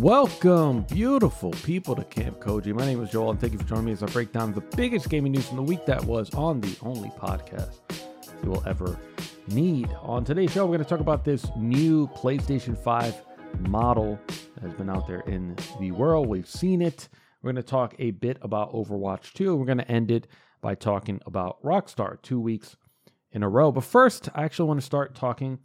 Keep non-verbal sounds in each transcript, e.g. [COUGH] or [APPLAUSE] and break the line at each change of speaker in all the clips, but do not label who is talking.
Welcome, beautiful people, to Kamp Koji. My name is Joel, and thank you for joining me as I break down the biggest gaming news from the week that was on the only podcast you will ever need. On today's show, we're going to talk about this new PlayStation 5 model that has been out there in the world. We've seen it. We're going to talk a bit about Overwatch 2. We're going to end it by talking about Rockstar two weeks in a row. But first, I actually want to start talking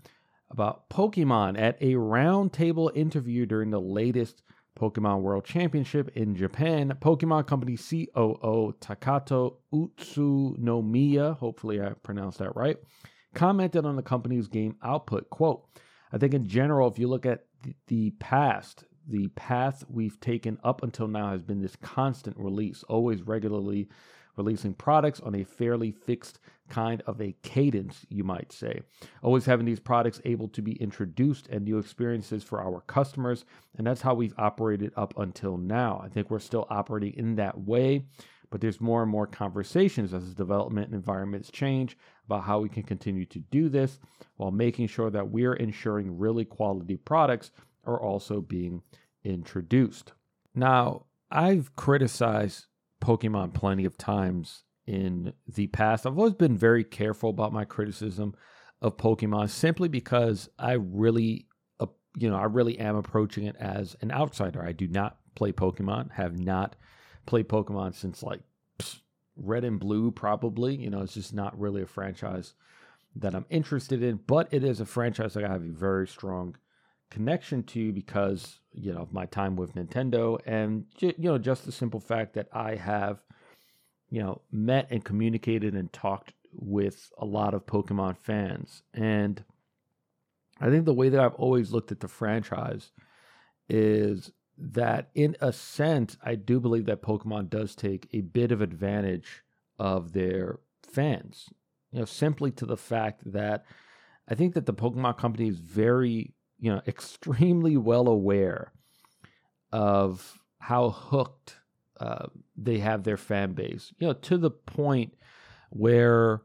about Pokemon at a roundtable interview during the latest Pokemon World Championship in Japan. Pokemon Company COO Takato Utsunomiya, hopefully I pronounced that right, commented on the company's game output. Quote, I think in general, if you look at the past, the path we've taken up until now has been this constant release, always regularly releasing products on a fairly fixed kind of a cadence, you might say. Always having these products able to be introduced and new experiences for our customers. And that's how we've operated up until now. I think we're still operating in that way, but there's more and more conversations as the development environments change about how we can continue to do this while making sure that we're ensuring really quality products are also being introduced. Now, I've criticized Pokemon plenty of times in the past. I've always been very careful about my criticism of Pokemon simply because I really, uh, you know, I really am approaching it as an outsider. I do not play Pokemon, have not played Pokemon since like Red and Blue, probably. You know, it's just not really a franchise that I'm interested in, but it is a franchise that I have a very strong connection to because you know of my time with Nintendo and you know just the simple fact that I have you know met and communicated and talked with a lot of Pokemon fans. And I think the way that I've always looked at the franchise is that in a sense I do believe that Pokemon does take a bit of advantage of their fans. You know simply to the fact that I think that the Pokemon company is very you know, extremely well aware of how hooked uh, they have their fan base, you know, to the point where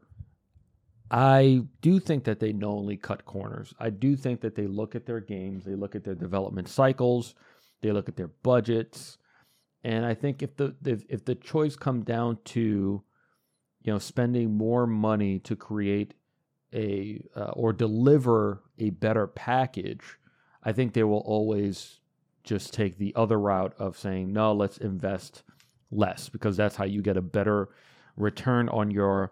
I do think that they knowingly cut corners. I do think that they look at their games, they look at their development cycles, they look at their budgets, and I think if the if, if the choice come down to, you know, spending more money to create a uh, or deliver a better package, I think they will always just take the other route of saying, no, let's invest less because that's how you get a better return on your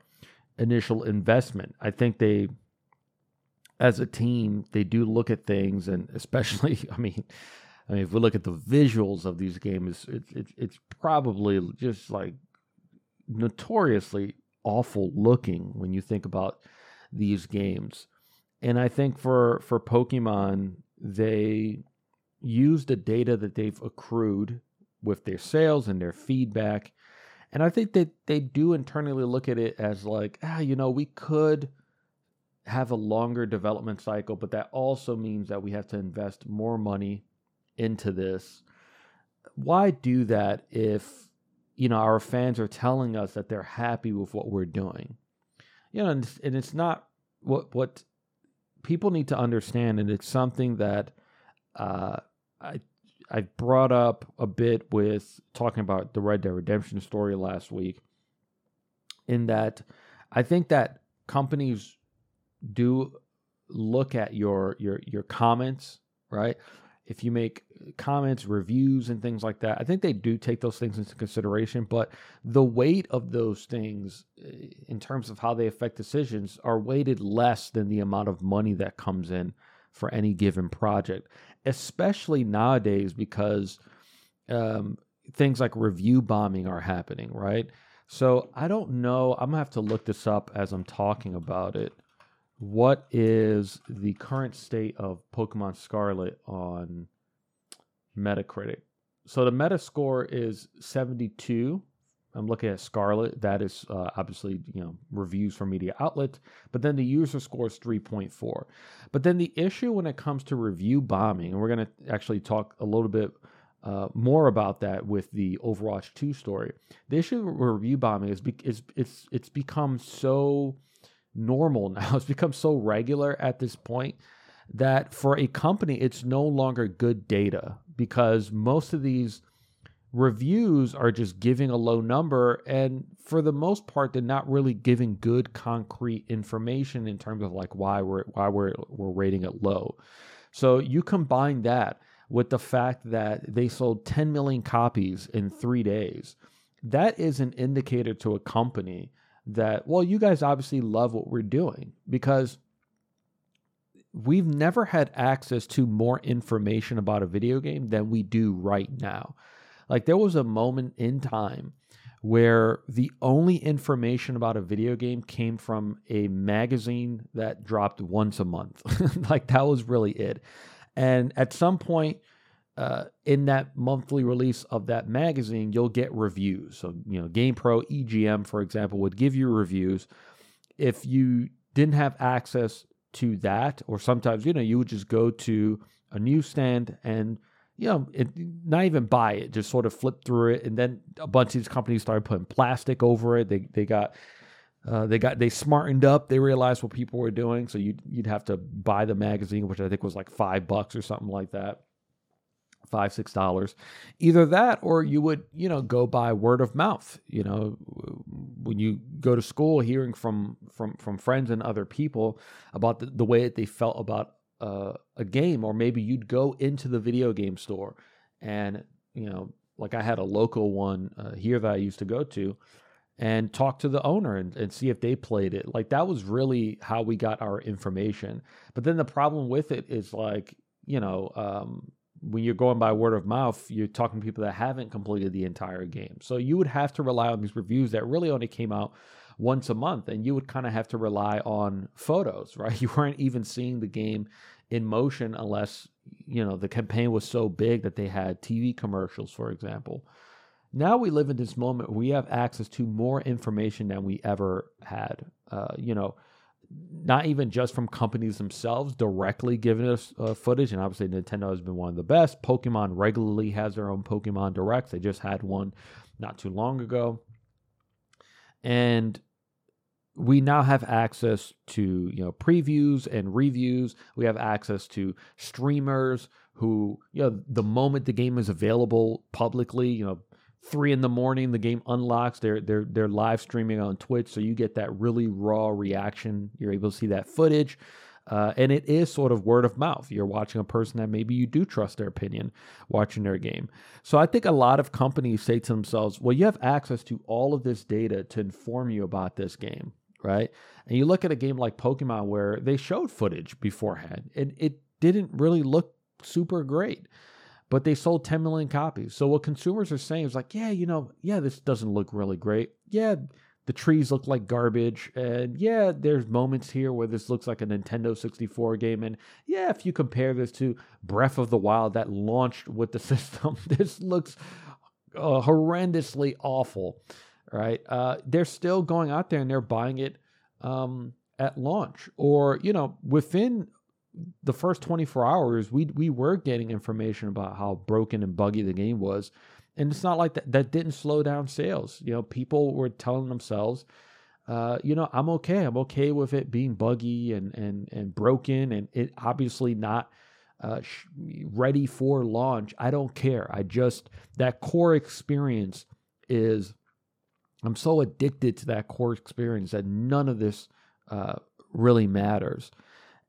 initial investment. I think they, as a team, they do look at things, and especially, [LAUGHS] I mean, I mean, if we look at the visuals of these games, it's it's, it's probably just like notoriously awful looking when you think about these games. And I think for for Pokemon, they use the data that they've accrued with their sales and their feedback. And I think that they do internally look at it as like, ah, you know, we could have a longer development cycle, but that also means that we have to invest more money into this. Why do that if, you know, our fans are telling us that they're happy with what we're doing? You know, and, and it's not what what people need to understand, and it's something that uh, I I brought up a bit with talking about the Red Dead Redemption story last week. In that, I think that companies do look at your your your comments, right? If you make comments, reviews, and things like that, I think they do take those things into consideration. But the weight of those things, eh, in terms of how they affect decisions, are weighted less than the amount of money that comes in for any given project, especially nowadays because um, things like review bombing are happening, right? So I don't know. I'm gonna have to look this up as I'm talking about it what is the current state of Pokemon Scarlet on Metacritic? So the meta score is 72. I'm looking at Scarlet. That is uh, obviously you know reviews from media outlets, but then the user score is 3.4. But then the issue when it comes to review bombing, and we're going to actually talk a little bit uh, more about that with the Overwatch 2 story. The issue with review bombing is, be- is it's it's become so normal now. [LAUGHS] It's become so regular at this point that for a company, it's no longer good data because most of these reviews are just giving a low number and for the most part they're not really giving good concrete information in terms of like why we're why we're we're rating it low so you combine that with the fact that they sold 10 million copies in 3 days that is an indicator to a company that well you guys obviously love what we're doing because we've never had access to more information about a video game than we do right now like there was a moment in time where the only information about a video game came from a magazine that dropped once a month. [LAUGHS] like that was really it. And at some point uh, in that monthly release of that magazine, you'll get reviews. So, you know, GamePro, EGM, for example, would give you reviews. If you didn't have access to that, or sometimes, you know, you would just go to a newsstand and you know, it, not even buy it, just sort of flip through it, and then a bunch of these companies started putting plastic over it. They they got uh, they got they smartened up. They realized what people were doing, so you'd you'd have to buy the magazine, which I think was like five bucks or something like that, five six dollars. Either that, or you would you know go by word of mouth. You know, when you go to school, hearing from from from friends and other people about the, the way that they felt about uh, a game, or maybe you'd go into the video game store and, you know, like I had a local one uh, here that I used to go to and talk to the owner and, and see if they played it. Like that was really how we got our information. But then the problem with it is like, you know, um, when you're going by word of mouth, you're talking to people that haven't completed the entire game. So you would have to rely on these reviews that really only came out once a month and you would kind of have to rely on photos [LAUGHS] right? You weren't even seeing the game in motion unless you know the campaign was so big that they had tv commercials for example. Now we live in this moment where we have access to more information than we ever had. Uh, you know not even just from companies themselves directly giving us uh, footage and obviously nintendo has been one of the best. Pokemon regularly has their own pokemon directs they just had one not too long ago. And we now have access to you know previews and reviews. We have access to streamers who you know the moment the game is available publicly you know three in the morning the game unlocks they're they're they're live streaming on twitch so you get that really raw reaction you're able to see that footage uh, and it is sort of word of mouth. You're watching a person that maybe you do trust their opinion watching their game. So I think a lot of companies say to themselves, well, you have access to all of this data to inform you about this game right? And you look at a game like Pokemon where they showed footage beforehand and it didn't really look super great, but they sold 10 million copies. So what consumers are saying is like, yeah, you know, yeah, this doesn't look really great. Yeah, the trees look like garbage. And yeah, there's moments here where this looks like a Nintendo 64 game. And yeah, if you compare this to Breath of the Wild that launched with the [LAUGHS] system, this looks uh, horrendously awful right? Uh, they're still going out there and they're buying it um, at launch, or you know, within the first 24 hours, we we were getting information about how broken and buggy the game was, and it's not like that. That didn't slow down sales. You know, people were telling themselves. Uh, you know, I'm okay. I'm okay with it being buggy and and and broken, and it obviously not uh, sh- ready for launch. I don't care. I just that core experience is I'm so addicted to that core experience that none of this uh, really matters.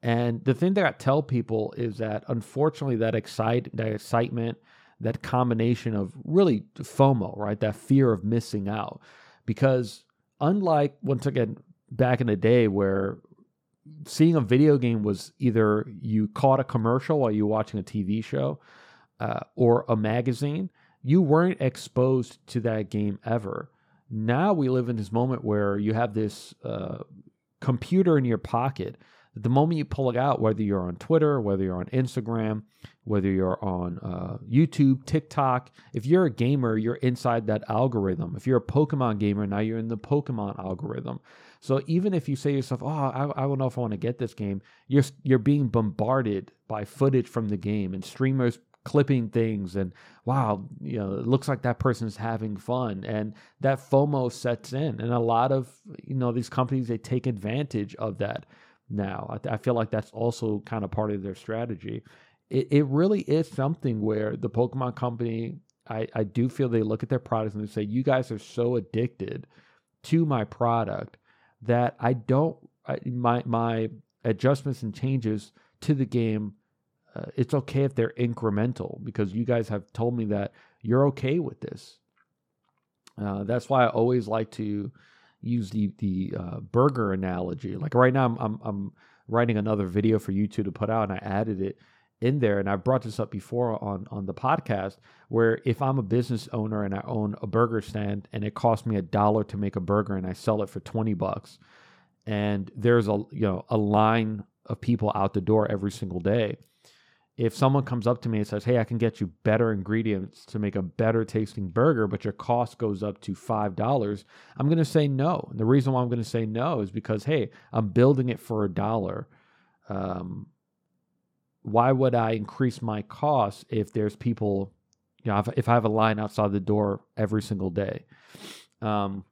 And the thing that I tell people is that unfortunately, that excite that excitement, that combination of really FOMO, right, that fear of missing out, because unlike once again back in the day where seeing a video game was either you caught a commercial while you were watching a TV show uh, or a magazine, you weren't exposed to that game ever. Now we live in this moment where you have this uh, computer in your pocket. The moment you pull it out, whether you're on Twitter, whether you're on Instagram, whether you're on uh, YouTube, TikTok, if you're a gamer, you're inside that algorithm. If you're a Pokemon gamer, now you're in the Pokemon algorithm. So even if you say to yourself, "Oh, I, I don't know if I want to get this game," you're you're being bombarded by footage from the game, and streamers clipping things and wow you know it looks like that person's having fun and that fomo sets in and a lot of you know these companies they take advantage of that now i, I feel like that's also kind of part of their strategy it, it really is something where the Pokemon Company, I, I do feel they look at their products and they say, you guys are so addicted to my product that I don't, I, my, my adjustments and changes to the game, uh, it's okay if they're incremental because you guys have told me that you're okay with this. Uh, that's why I always like to use the the uh, burger analogy. Like right now, I'm, I'm, I'm writing another video for YouTube to put out, and I added it in there. And I've brought this up before on on the podcast, where if I'm a business owner and I own a burger stand, and it costs me a dollar to make a burger, and I sell it for twenty bucks, and there's a you know a line of people out the door every single day if someone comes up to me and says, "Hey, I can get you better ingredients to make a better tasting burger, but your cost goes up to five dollars," I'm going to say no. And the reason why I'm going to say no is because, hey, I'm building it for a dollar. Um, why would I increase my costs if there's people, you know, if, if I have a line outside the door every single day? Um,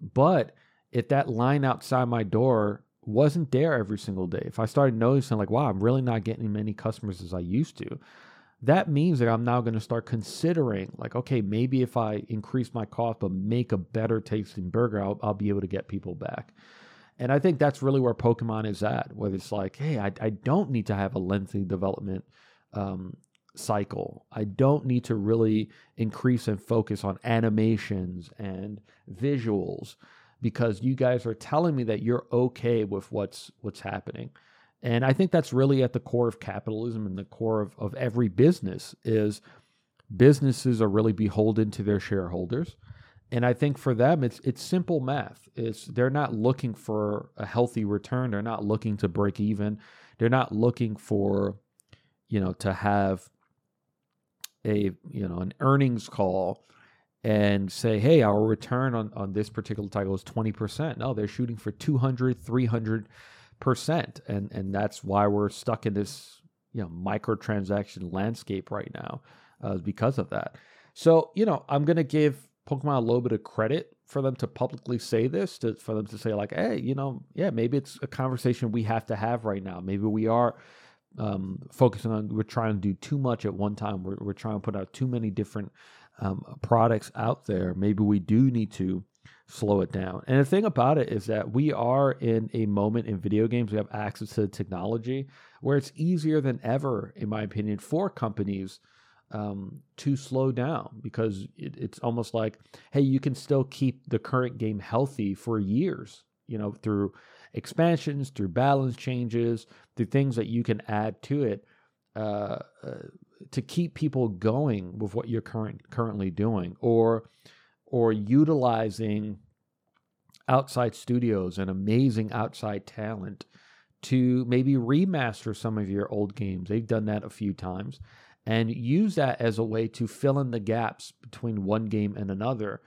but if that line outside my door wasn't there every single day, if I started noticing like, wow, I'm really not getting many customers as I used to, that means that I'm now going to start considering like, okay, maybe if I increase my cost but make a better tasting burger, I'll, I'll be able to get people back. And I think that's really where Pokemon is at, where it's like, hey, I, I don't need to have a lengthy development um, cycle. I don't need to really increase and focus on animations and visuals because you guys are telling me that you're okay with what's what's happening. And I think that's really at the core of capitalism and the core of, of every business is businesses are really beholden to their shareholders. And I think for them it's it's simple math. It's they're not looking for a healthy return. They're not looking to break even. They're not looking for, you know, to have a you know an earnings call and say, hey, our return on, on this particular title is 20%. No, they're shooting for 200, 300%. And, and that's why we're stuck in this you know microtransaction landscape right now uh, because of that. So, you know, I'm going to give Pokemon a little bit of credit for them to publicly say this, to, for them to say, like, hey, you know, yeah, maybe it's a conversation we have to have right now. Maybe we are um, focusing on, we're trying to do too much at one time. We're, we're trying to put out too many different um, products out there, maybe we do need to slow it down. And the thing about it is that we are in a moment in video games, we have access to technology where it's easier than ever, in my opinion, for companies um, to slow down because it, it's almost like, hey, you can still keep the current game healthy for years, you know, through expansions, through balance changes, through things that you can add to it. Uh, uh, to keep people going with what you're current currently doing or or utilizing outside studios and amazing outside talent to maybe remaster some of your old games. They've done that a few times and use that as a way to fill in the gaps between one game and another.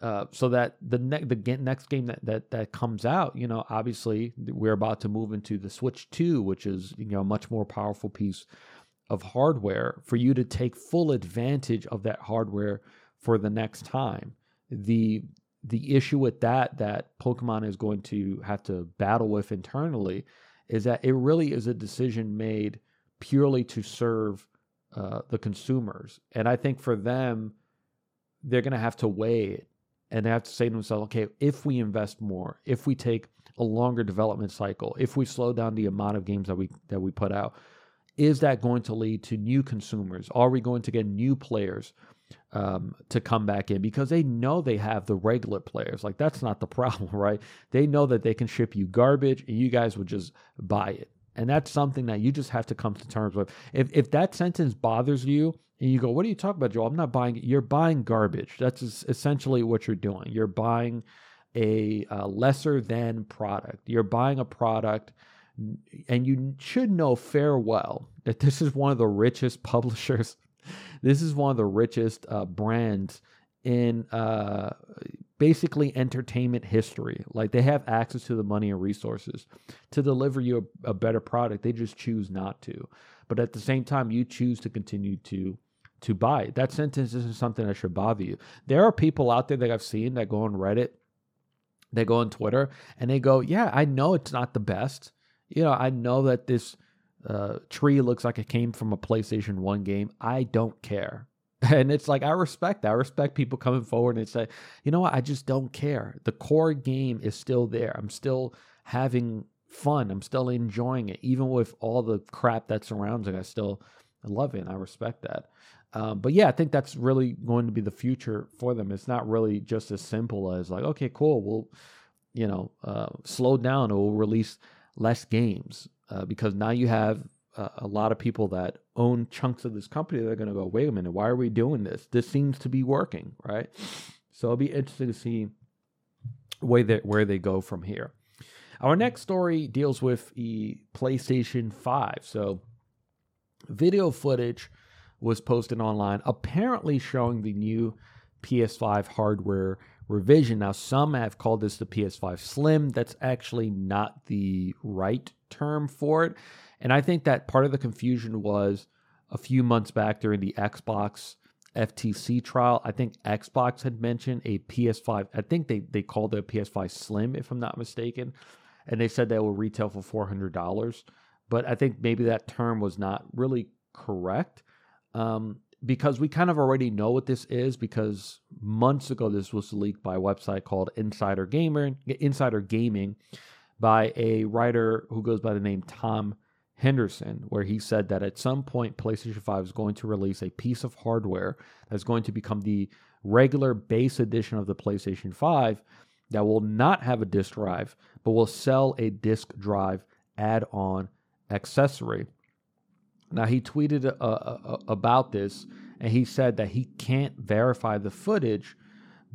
Uh, so that the, ne- the next game that, that that comes out, you know, obviously we're about to move into the Switch 2, which is you know a much more powerful piece of hardware for you to take full advantage of that hardware for the next time. The the issue with that that Pokemon is going to have to battle with internally is that it really is a decision made purely to serve uh, the consumers. And I think for them, they're going to have to weigh it and they have to say to themselves, okay, if we invest more, if we take a longer development cycle, if we slow down the amount of games that we that we put out, is that going to lead to new consumers? Are we going to get new players um, to come back in because they know they have the regular players? Like that's not the [LAUGHS] problem, right? They know that they can ship you garbage and you guys would just buy it. And that's something that you just have to come to terms with. If if that sentence bothers you and you go, "What are you talking about, Joel? I'm not buying." You're buying garbage. That's essentially what you're doing. You're buying a, a lesser than product. You're buying a product and you should know fair well that this is one of the richest publishers. [LAUGHS] This is one of the richest uh, brands in uh, basically entertainment history. Like they have access to the money and resources to deliver you a, a, better product. They just choose not to. But at the same time, you choose to continue to to buy. That sentence isn't something that should bother you. There are people out there that I've seen that go on Reddit, they go on Twitter, and they go, "Yeah, I know it's not the best." You know, I know that this uh, tree looks like it came from a PlayStation 1 game. I don't care. [LAUGHS] And it's like, I respect that. I respect people coming forward and say, you know what? I just don't care. The core game is still there. I'm still having fun. I'm still enjoying it. Even with all the crap that surrounds it, I still love it. And I respect that. Um, but yeah, I think that's really going to be the future for them. It's not really just as simple as like, okay, cool, we'll, you know, uh, slow down or we'll release less games uh, because now you have uh, a lot of people that own chunks of this company. They're going to go, wait a minute, why are we doing this? This seems to be working, right? So it'll be interesting to see way that where they go from here. Our next story deals with the PlayStation 5. So video footage was posted online, apparently showing the new PS5 hardware revision. Now, some have called this the PS5 Slim. That's actually not the right term for it. And I think that part of the confusion was a few months back during the Xbox FTC trial. I think Xbox had mentioned a PS5. I think they, they called it a PS5 Slim, if I'm not mistaken. And they said that will retail for $400. But I think maybe that term was not really correct um, because we kind of already know what this is because months ago this was leaked by a website called Insider Gamer, Insider Gaming, by a writer who goes by the name Tom Henderson, where he said that at some point PlayStation 5 is going to release a piece of hardware that's going to become the regular base edition of the PlayStation 5 that will not have a disk drive, but will sell a disk drive add on accessory. Now, he tweeted uh, uh, uh, about this and he said that he can't verify the footage,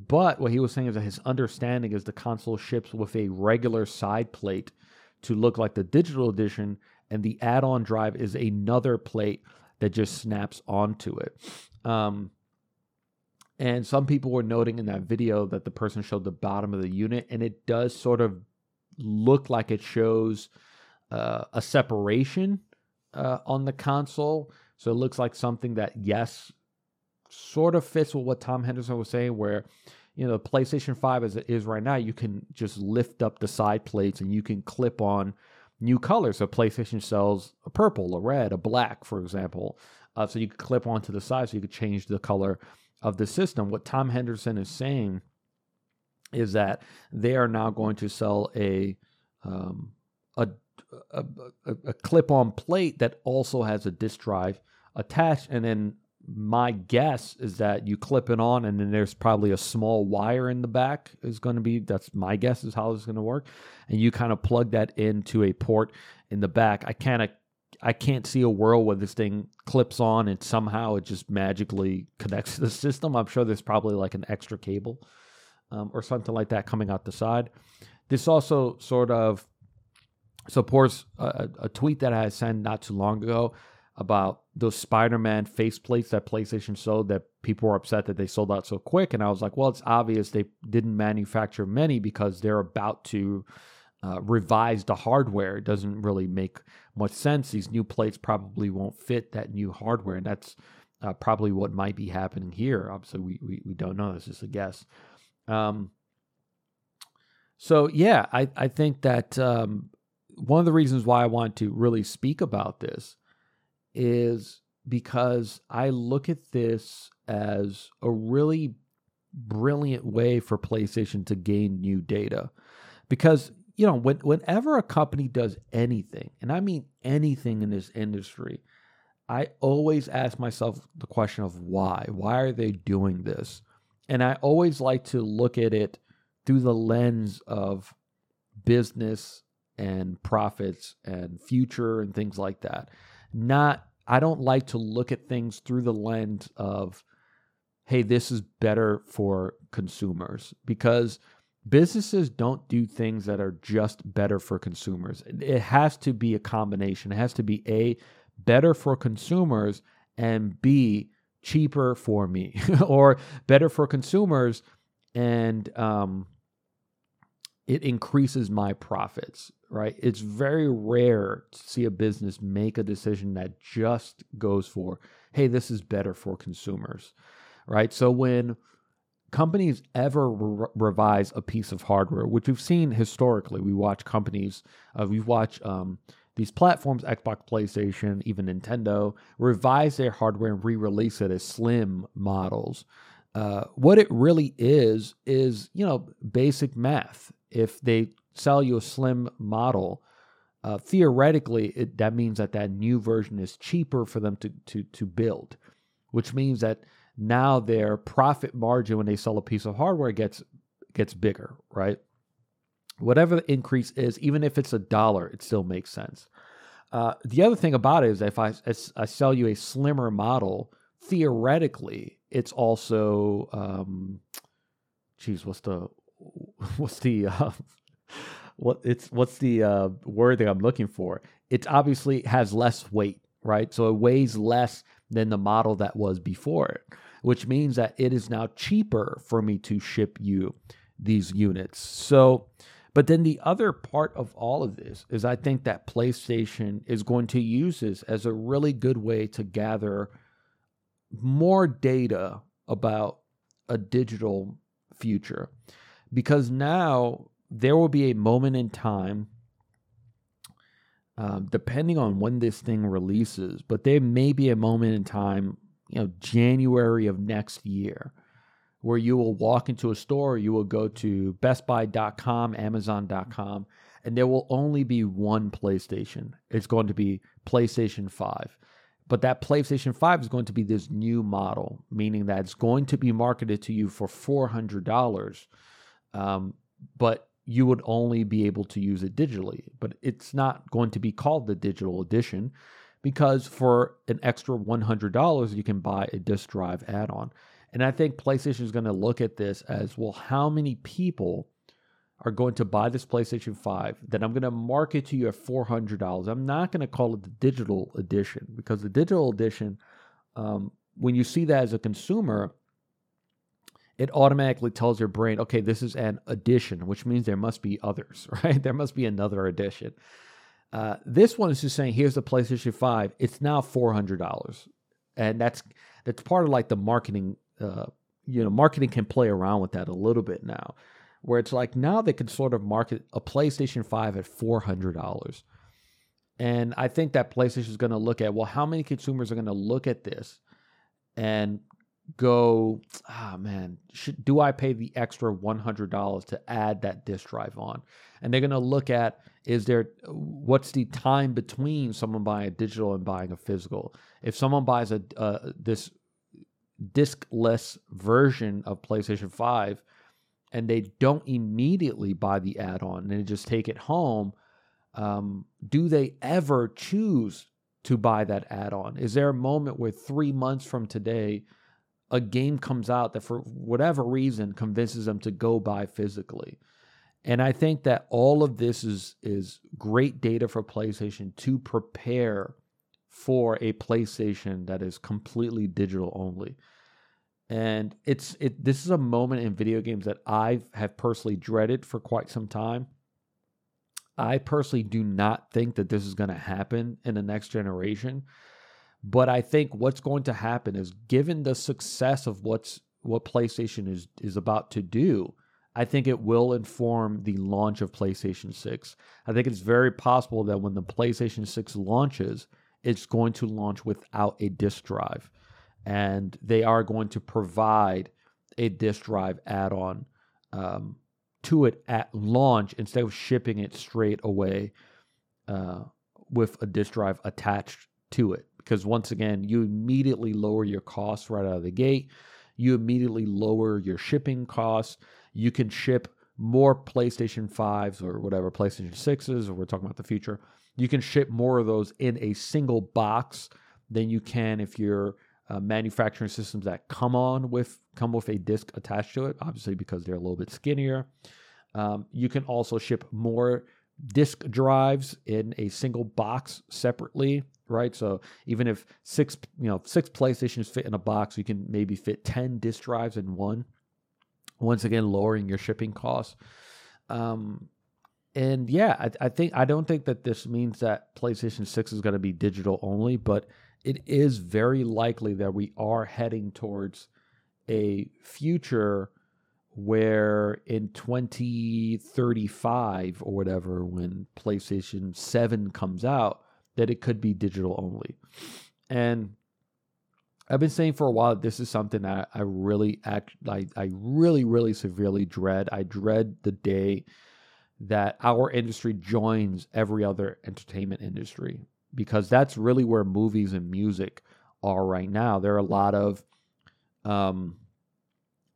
but what he was saying is that his understanding is the console ships with a regular side plate to look like the digital edition, and the add on drive is another plate that just snaps onto it. Um, and some people were noting in that video that the person showed the bottom of the unit, and it does sort of look like it shows uh, a separation uh, on the console. So it looks like something that, yes, sort of fits with what Tom Henderson was saying, where, you know, the PlayStation 5 as it is right now, you can just lift up the side plates and you can clip on new colors. So PlayStation sells a purple, a red, a black, for example. Uh, so you could clip onto the side so you could change the color of the system. What Tom Henderson is saying is that they are now going to sell a um, a a, a, a clip on plate that also has a disk drive attached. And then my guess is that you clip it on, and then there's probably a small wire in the back, is going to be that's my guess is how it's going to work. And you kind of plug that into a port in the back. I can't. I can't see a world where this thing clips on and somehow it just magically connects to the system. I'm sure there's probably like an extra cable um, or something like that coming out the side. This also sort of supports a, a tweet that I sent not too long ago about those Spider-Man faceplates that PlayStation sold that people were upset that they sold out so quick. And I was like, well, it's obvious they didn't manufacture many because they're about to uh, revise the hardware. It doesn't really make much sense. These new plates probably won't fit that new hardware, and that's uh, probably what might be happening here. Obviously, we, we, we don't know. This is a guess. Um, so yeah, I, I think that um, one of the reasons why I want to really speak about this is because I look at this as a really brilliant way for PlayStation to gain new data. Because, you know, when, whenever a company does anything, and I mean anything in this industry, I always ask myself the question of why. Why are they doing this? And I always like to look at it through the lens of business and profits and future and things like that. Not, I don't like to look at things through the lens of, hey, this is better for consumers because businesses don't do things that are just better for consumers. It has to be a combination. It has to be A, better for consumers, and B, cheaper for me, [LAUGHS] or better for consumers and um, it increases my profits, right? It's very rare to see a business make a decision that just goes for, hey, this is better for consumers, right? So when companies ever re- revise a piece of hardware, which we've seen historically, we watch companies, uh, we watch um, these platforms, Xbox, PlayStation, even Nintendo, revise their hardware and re-release it as slim models. Uh, what it really is is you know basic math. If they sell you a slim model, uh, theoretically, it, that means that that new version is cheaper for them to to to build, which means that now their profit margin when they sell a piece of hardware gets gets bigger, right? Whatever the increase is, even if it's a dollar, it still makes sense. Uh, the other thing about it is if I, I sell you a slimmer model, theoretically, it's also, um, geez, what's the, [LAUGHS] what's the, uh, what it's what's the uh, word that I'm looking for? It obviously has less weight, right? So it weighs less than the model that was before it, which means that it is now cheaper for me to ship you these units. So, but then the other part of all of this is I think that PlayStation is going to use this as a really good way to gather more data about a digital future because now there will be a moment in time, um, depending on when this thing releases, but there may be a moment in time, you know, January of next year, where you will walk into a store, you will go to bestbuy.com, amazon.com, and there will only be one PlayStation. It's going to be PlayStation 5. But that PlayStation 5 is going to be this new model, meaning that it's going to be marketed to you for $400. Um, but you would only be able to use it digitally. But it's not going to be called the digital edition because for an extra $100, you can buy a disk drive add on. And I think PlayStation is going to look at this as well, how many people are going to buy this PlayStation 5 that I'm going to market to you at $400. I'm not going to call it the digital edition because the digital edition, um, when you see that as a consumer, it automatically tells your brain, okay, this is an addition, which means there must be others, [LAUGHS] right? There must be another addition. Uh, this one is just saying, here's the PlayStation 5. It's now $400. And that's that's part of like the marketing, uh, you know, marketing can play around with that a little bit now, where it's like now they can sort of market a PlayStation 5 at $400. And I think that PlayStation is going to look at, well, how many consumers are going to look at this and go, ah, oh, man, should, do I pay the extra $100 to add that disk drive on? And they're going to look at is there what's the time between someone buying a digital and buying a physical? If someone buys a uh, this diskless version of PlayStation 5 and they don't immediately buy the add-on and they just take it home, um, do they ever choose to buy that add-on? Is there a moment where three months from today a game comes out that for whatever reason convinces them to go buy physically. And I think that all of this is is great data for PlayStation to prepare for a PlayStation that is completely digital only. And it's it this is a moment in video games that I have personally dreaded for quite some time. I personally do not think that this is going to happen in the next generation. But I think what's going to happen is given the success of what's what PlayStation is is about to do, I think it will inform the launch of PlayStation 6. I think it's very possible that when the PlayStation 6 launches, it's going to launch without a disk drive. And they are going to provide a disk drive add on um, to it at launch instead of shipping it straight away uh, with a disk drive attached to it because once again, you immediately lower your costs right out of the gate. You immediately lower your shipping costs. You can ship more PlayStation 5s or whatever, PlayStation 6s, or we're talking about the future. You can ship more of those in a single box than you can if you're uh, manufacturing systems that come on with come with a disc attached to it, obviously because they're a little bit skinnier. Um, you can also ship more disk drives in a single box separately right? So even if six, you know, six PlayStations fit in a box, you can maybe fit 10 disk drives in one. Once again, lowering your shipping costs. Um, and yeah, I, I think I don't think that this means that PlayStation 6 is going to be digital only, but it is very likely that we are heading towards a future where in 2035 or whatever, when PlayStation 7 comes out, that it could be digital only. And I've been saying for a while this is something that I really act I, I really, really severely dread. I dread the day that our industry joins every other entertainment industry because that's really where movies and music are right now. There are a lot of um,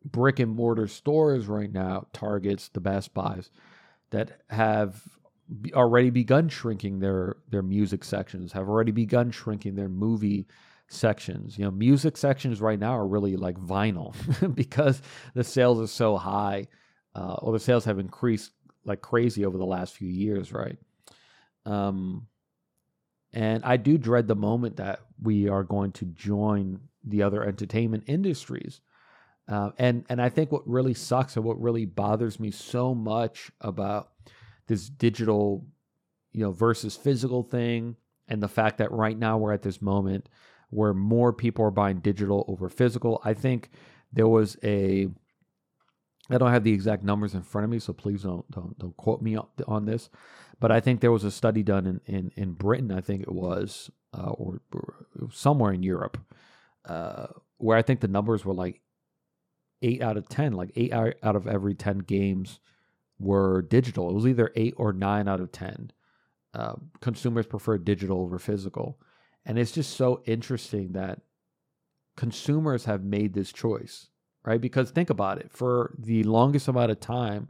brick and mortar stores right now, Targets, the Best Buys, that have already begun shrinking their their music sections, have already begun shrinking their movie sections. You know, music sections right now are really like vinyl [LAUGHS] because the sales are so high, uh, or the sales have increased like crazy over the last few years, right? Um, and I do dread the moment that we are going to join the other entertainment industries. Uh, and and I think what really sucks and what really bothers me so much about this digital, you know, versus physical thing, and the fact that right now we're at this moment where more people are buying digital over physical. I think there was a I don't have the exact numbers in front of me, so please don't don't don't quote me on this. But I think there was a study done in in, in Britain, I think it was, uh, or, or, somewhere in Europe, uh, where I think the numbers were like eight out of 10, like eight out of every 10 games were digital. It was either eight or nine out of 10. Uh, consumers prefer digital over physical. And it's just so interesting that consumers have made this choice, right? Because think about it for the longest amount of time,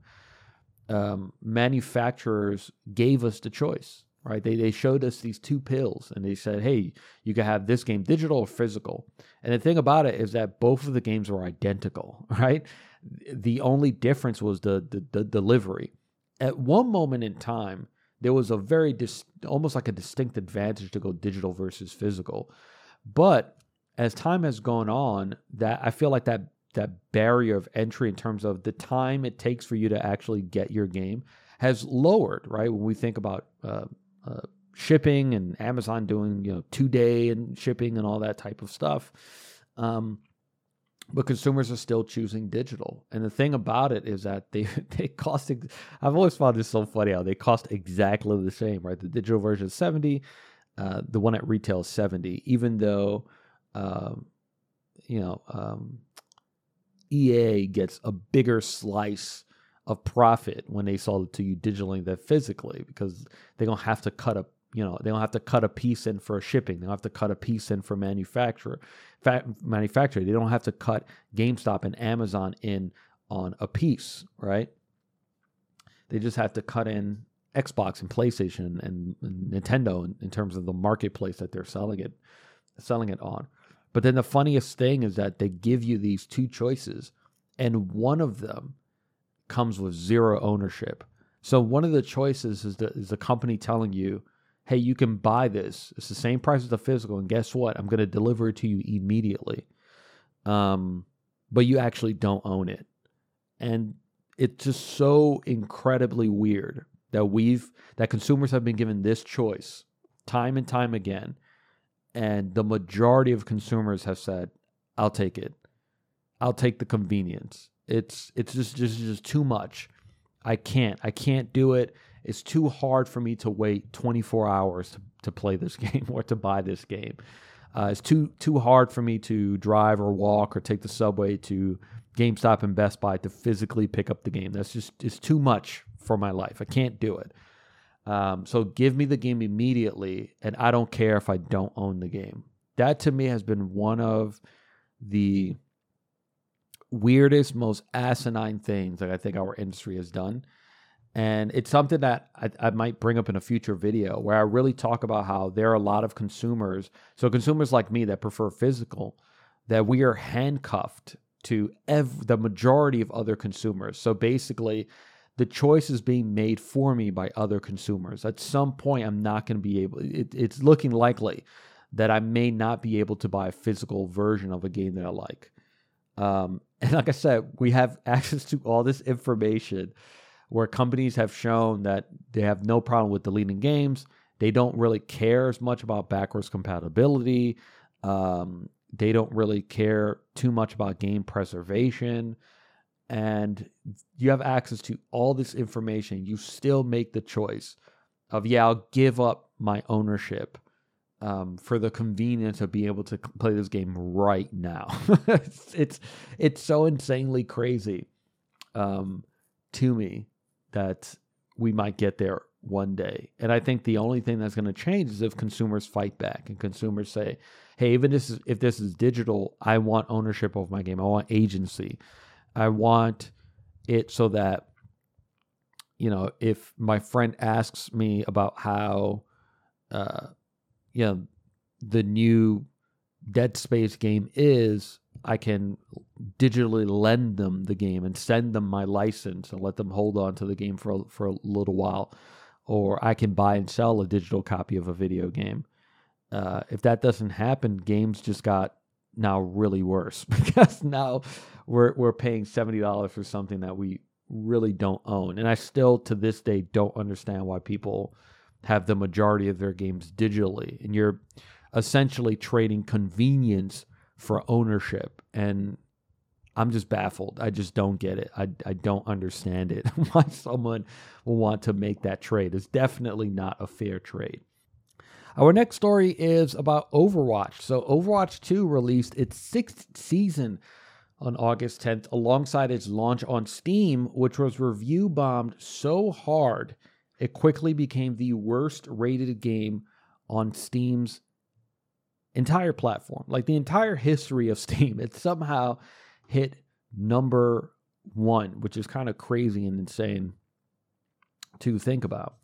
um, manufacturers gave us the choice right? They, they showed us these two pills and they said, hey, you can have this game digital or physical. And the thing about it is that both of the games were identical, [LAUGHS] right? The only difference was the, the, the delivery. At one moment in time, there was a very dis- almost like a distinct advantage to go digital versus physical. But as time has gone on, that I feel like that that barrier of entry in terms of the time it takes for you to actually get your game has lowered, right? When we think about uh, uh, shipping and Amazon doing you know two day and shipping and all that type of stuff. Um, but consumers are still choosing digital. And the thing about it is that they [LAUGHS] they cost. I've always found this so funny how they cost exactly the same, right? The digital version is seventy, uh, the one at retail is seventy, even though, um, you know, um, EA gets a bigger slice of profit when they sell it to you digitally than physically because they don't have to cut a you know they don't have to cut a piece in for shipping. They don't have to cut a piece in for manufacturer fa- manufacturer they don't have to cut GameStop and Amazon in on a piece right? They just have to cut in Xbox and PlayStation and, and Nintendo in, in terms of the marketplace that they're selling it selling it on. But then the funniest thing is that they give you these two choices and one of them comes with zero ownership. So one of the choices is the, is the company telling you, hey, you can buy this. It's the same price as the physical, and guess what? I'm going to deliver it to you immediately. Um, but you actually don't own it, and it's just so incredibly weird that we've that consumers have been given this choice time and time again, and the majority of consumers have said, "I'll take it. I'll take the convenience." It's it's just just just too much. I can't. I can't do it. It's too hard for me to wait 24 hours to, to play this [LAUGHS] game or to buy this game. Uh, it's too too hard for me to drive or walk or take the subway to GameStop and Best Buy to physically pick up the game. That's just it's too much for my life. I can't do it. Um, so give me the game immediately, and I don't care if I don't own the game. That to me has been one of the weirdest, most asinine things that I think our industry has done. And it's something that I, I, might bring up in a future video where I really talk about how there are a lot of consumers, so consumers like me that prefer physical, that we are handcuffed to ev- the majority of other consumers. So basically, the choice is being made for me by other consumers. At some point, I'm not going to be able, it, it's looking likely that I may not be able to buy a physical version of a game that I like. Um, [LAUGHS] and like I said, we have access to all this information where companies have shown that they have no problem with deleting games. They don't really care as much about backwards compatibility. Um, they don't really care too much about game preservation. and you have access to all this information, you still make the choice of, yeah, I'll give up my ownership um, for the convenience of being able to play this game right now. it's, [LAUGHS] it's, it's so insanely crazy um, to me that we might get there one day. And I think the only thing that's going to change is if consumers fight back and consumers say, "Hey, even this is, if this is digital, I want ownership of my game. I want agency. I want it so that you know, if my friend asks me about how uh you know the new Dead Space game is, I can digitally lend them the game and send them my license and let them hold on to the game for for a little while, or I can buy and sell a digital copy of a video game. Uh, if that doesn't happen, games just got now really worse [LAUGHS] because now we're we're paying seventy dollars for something that we really don't own, and I still to this day don't understand why people have the majority of their games digitally, and you're essentially trading convenience for ownership and I'm just baffled. I just don't get it. I, I don't understand it. [LAUGHS] Why someone will want to make that trade. It's definitely not a fair trade. Our next story is about Overwatch. So, Overwatch 2 released its sixth season on August 10th alongside its launch on Steam, which was review bombed so hard it quickly became the worst rated game on Steam's entire platform, like the entire history of [LAUGHS] Steam. It somehow hit number one, which is kind of crazy and insane to think about.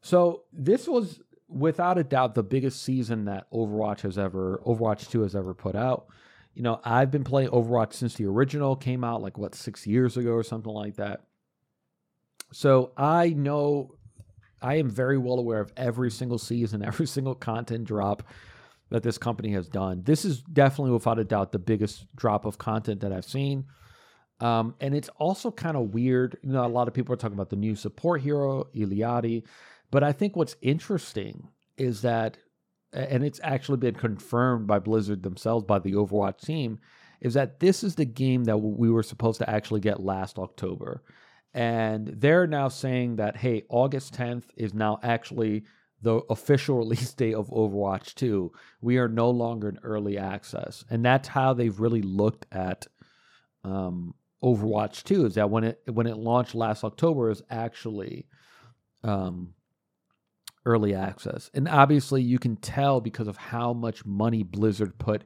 So this was without a doubt the biggest season that Overwatch has ever Overwatch 2 has ever put out. You know, I've been playing Overwatch since the original came out like what 6 years ago or something like that. So I know I am very well aware of every single season, [LAUGHS] every single content drop that this company has done. This is definitely, without a doubt, the biggest drop of content that I've seen. Um, and it's also kind of weird. You know, a lot of people are talking about the new support hero, Illari. But I think what's interesting is that, and it's actually been confirmed by Blizzard themselves, by the Overwatch team, is that this is the game that we were supposed to actually get last October. And they're now saying that, hey, August 10th is now actually the official [LAUGHS] release date of Overwatch 2. We are no longer in early access. And that's how they've really looked at um, Overwatch 2 is that when it when it launched last October is actually um, early access. And obviously you can tell because of how much money Blizzard put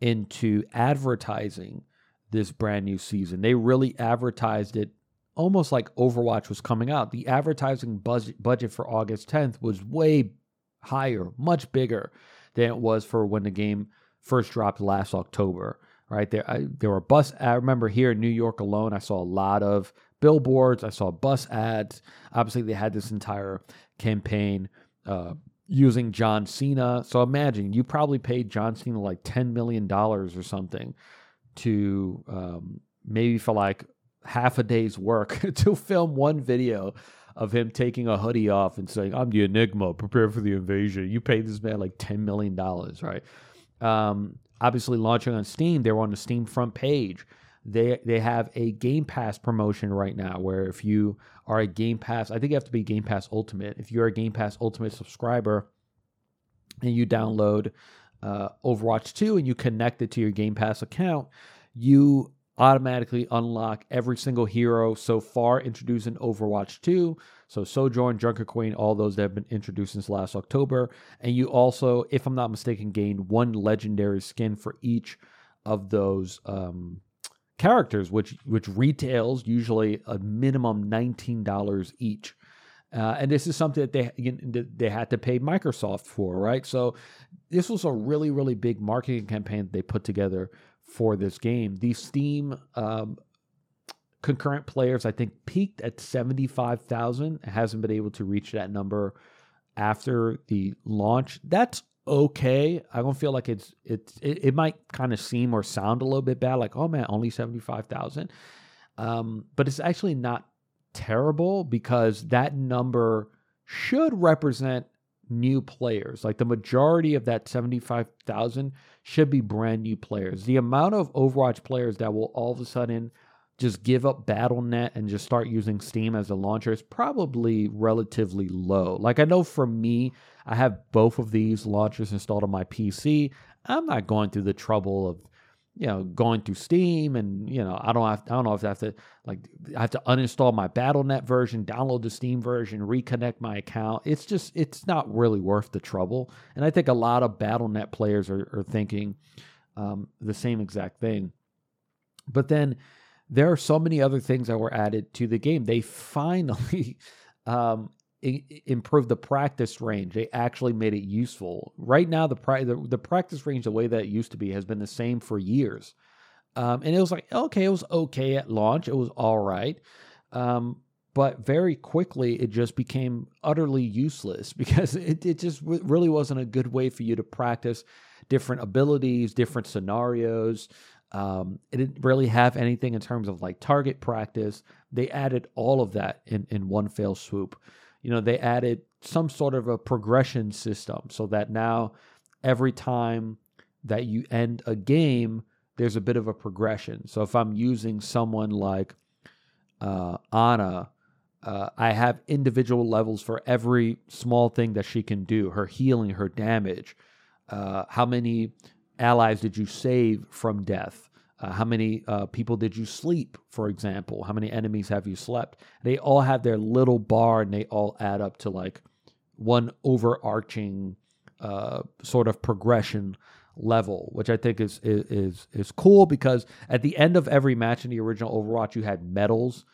into advertising this brand new season. They really advertised it almost like Overwatch was coming out. The advertising budget budget for August 10th was way higher, much bigger than it was for when the game first dropped last October. Right there, I, there were bus. I remember here in New York alone, I saw a lot of billboards. I saw bus ads. Obviously, they had this entire campaign uh, using John Cena. So imagine you probably paid John Cena like ten million dollars or something to um, maybe for like half a day's work [LAUGHS] to film one video of him taking a hoodie off and saying, I'm the Enigma, prepare for the invasion. You paid this man like $10 million, right? Um, obviously, launching on Steam, they're on the Steam front page. They, they have a Game Pass promotion right now where if you are a Game Pass, I think you have to be Game Pass Ultimate. If you're a Game Pass Ultimate subscriber and you download uh, Overwatch 2 and you connect it to your Game Pass account, you automatically unlock every single hero so far introduced in Overwatch 2. So Sojourn, Junker Queen, all those that have been introduced since last October. And you also, if I'm not mistaken, gained one legendary skin for each of those um, characters, which which retails usually a minimum $19 each. Uh, and this is something that they they had to pay Microsoft for, right? So this was a really really big marketing campaign that they put together for this game. The Steam um, concurrent players, I think, peaked at 75,000. It hasn't been able to reach that number after the launch. That's okay. I don't feel like it's it's it, it might kind of seem or sound a little bit bad, like oh man, only seventy five thousand. Um, but it's actually not terrible because that number should represent new players. Like the majority of that 75,000 should be brand new players. The amount of Overwatch players that will all of a sudden just give up BattleNet and just start using Steam as a launcher is probably relatively low. Like I know for me, I have both of these launchers installed on my PC. I'm not going through the trouble of you know going through Steam and you know I don't have I don't know if I have to like I have to uninstall my BattleNet version, download the Steam version, reconnect my account. It's just it's not really worth the trouble. And I think a lot of BattleNet players are, are thinking um, the same exact thing. But then there are so many other things that were added to the game. They [LAUGHS] finally um, improved the practice range. They actually made it useful. Right now, the, pri- the, the practice range, the way that it used to be, has been the same for years. Um, and it was like okay, it was okay at launch. It was all right. Um, but very quickly it just became utterly useless [LAUGHS] because it, it just really wasn't a good way for you to practice different abilities, different scenarios. Um, it didn't really have anything in terms of like target practice. They added all of that in, in one fell swoop. You know, they added some sort of a progression system so that now every time that you end a game, there's a bit of a progression. So if I'm using someone like uh, Ana, uh, I have individual levels for every small thing that she can do her healing, her damage, uh, how many allies did you save from death? Uh, how many uh, people did you sleep, for example? How many enemies have you slept? They all have their little bar and they all add up to like one overarching uh, sort of progression level, which I think is, is is cool because at the end of every match in the original Overwatch, you had medals,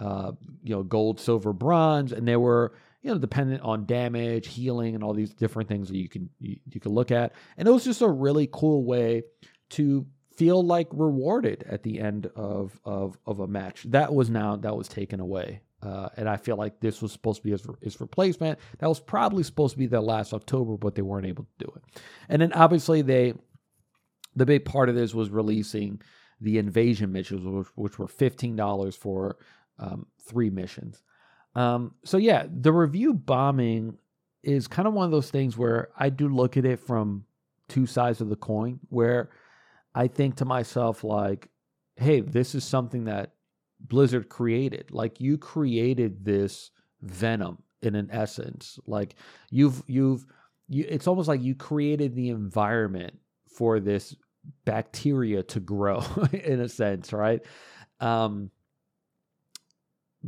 uh, you know, gold, silver, bronze, and they were you know, dependent on damage, healing, and all these different things that you can you, you can look at. And it was just a really cool way to feel like rewarded at the end of of of a match. That was now that was taken away. Uh, and I feel like this was supposed to be his, his replacement. That was probably supposed to be there last October, but they weren't able to do it. And then obviously they, the big part of this was releasing the invasion missions, which, which were fifteen dollars for um, three missions. Um, so yeah, the review bombing is kind of one of those things where I do look at it from two sides of the coin, where I think to myself like, hey, this is something that Blizzard created. Like you created this venom in an essence. Like you've you've you, it's almost like you created the environment for this bacteria to grow [LAUGHS] in a sense, right? Um,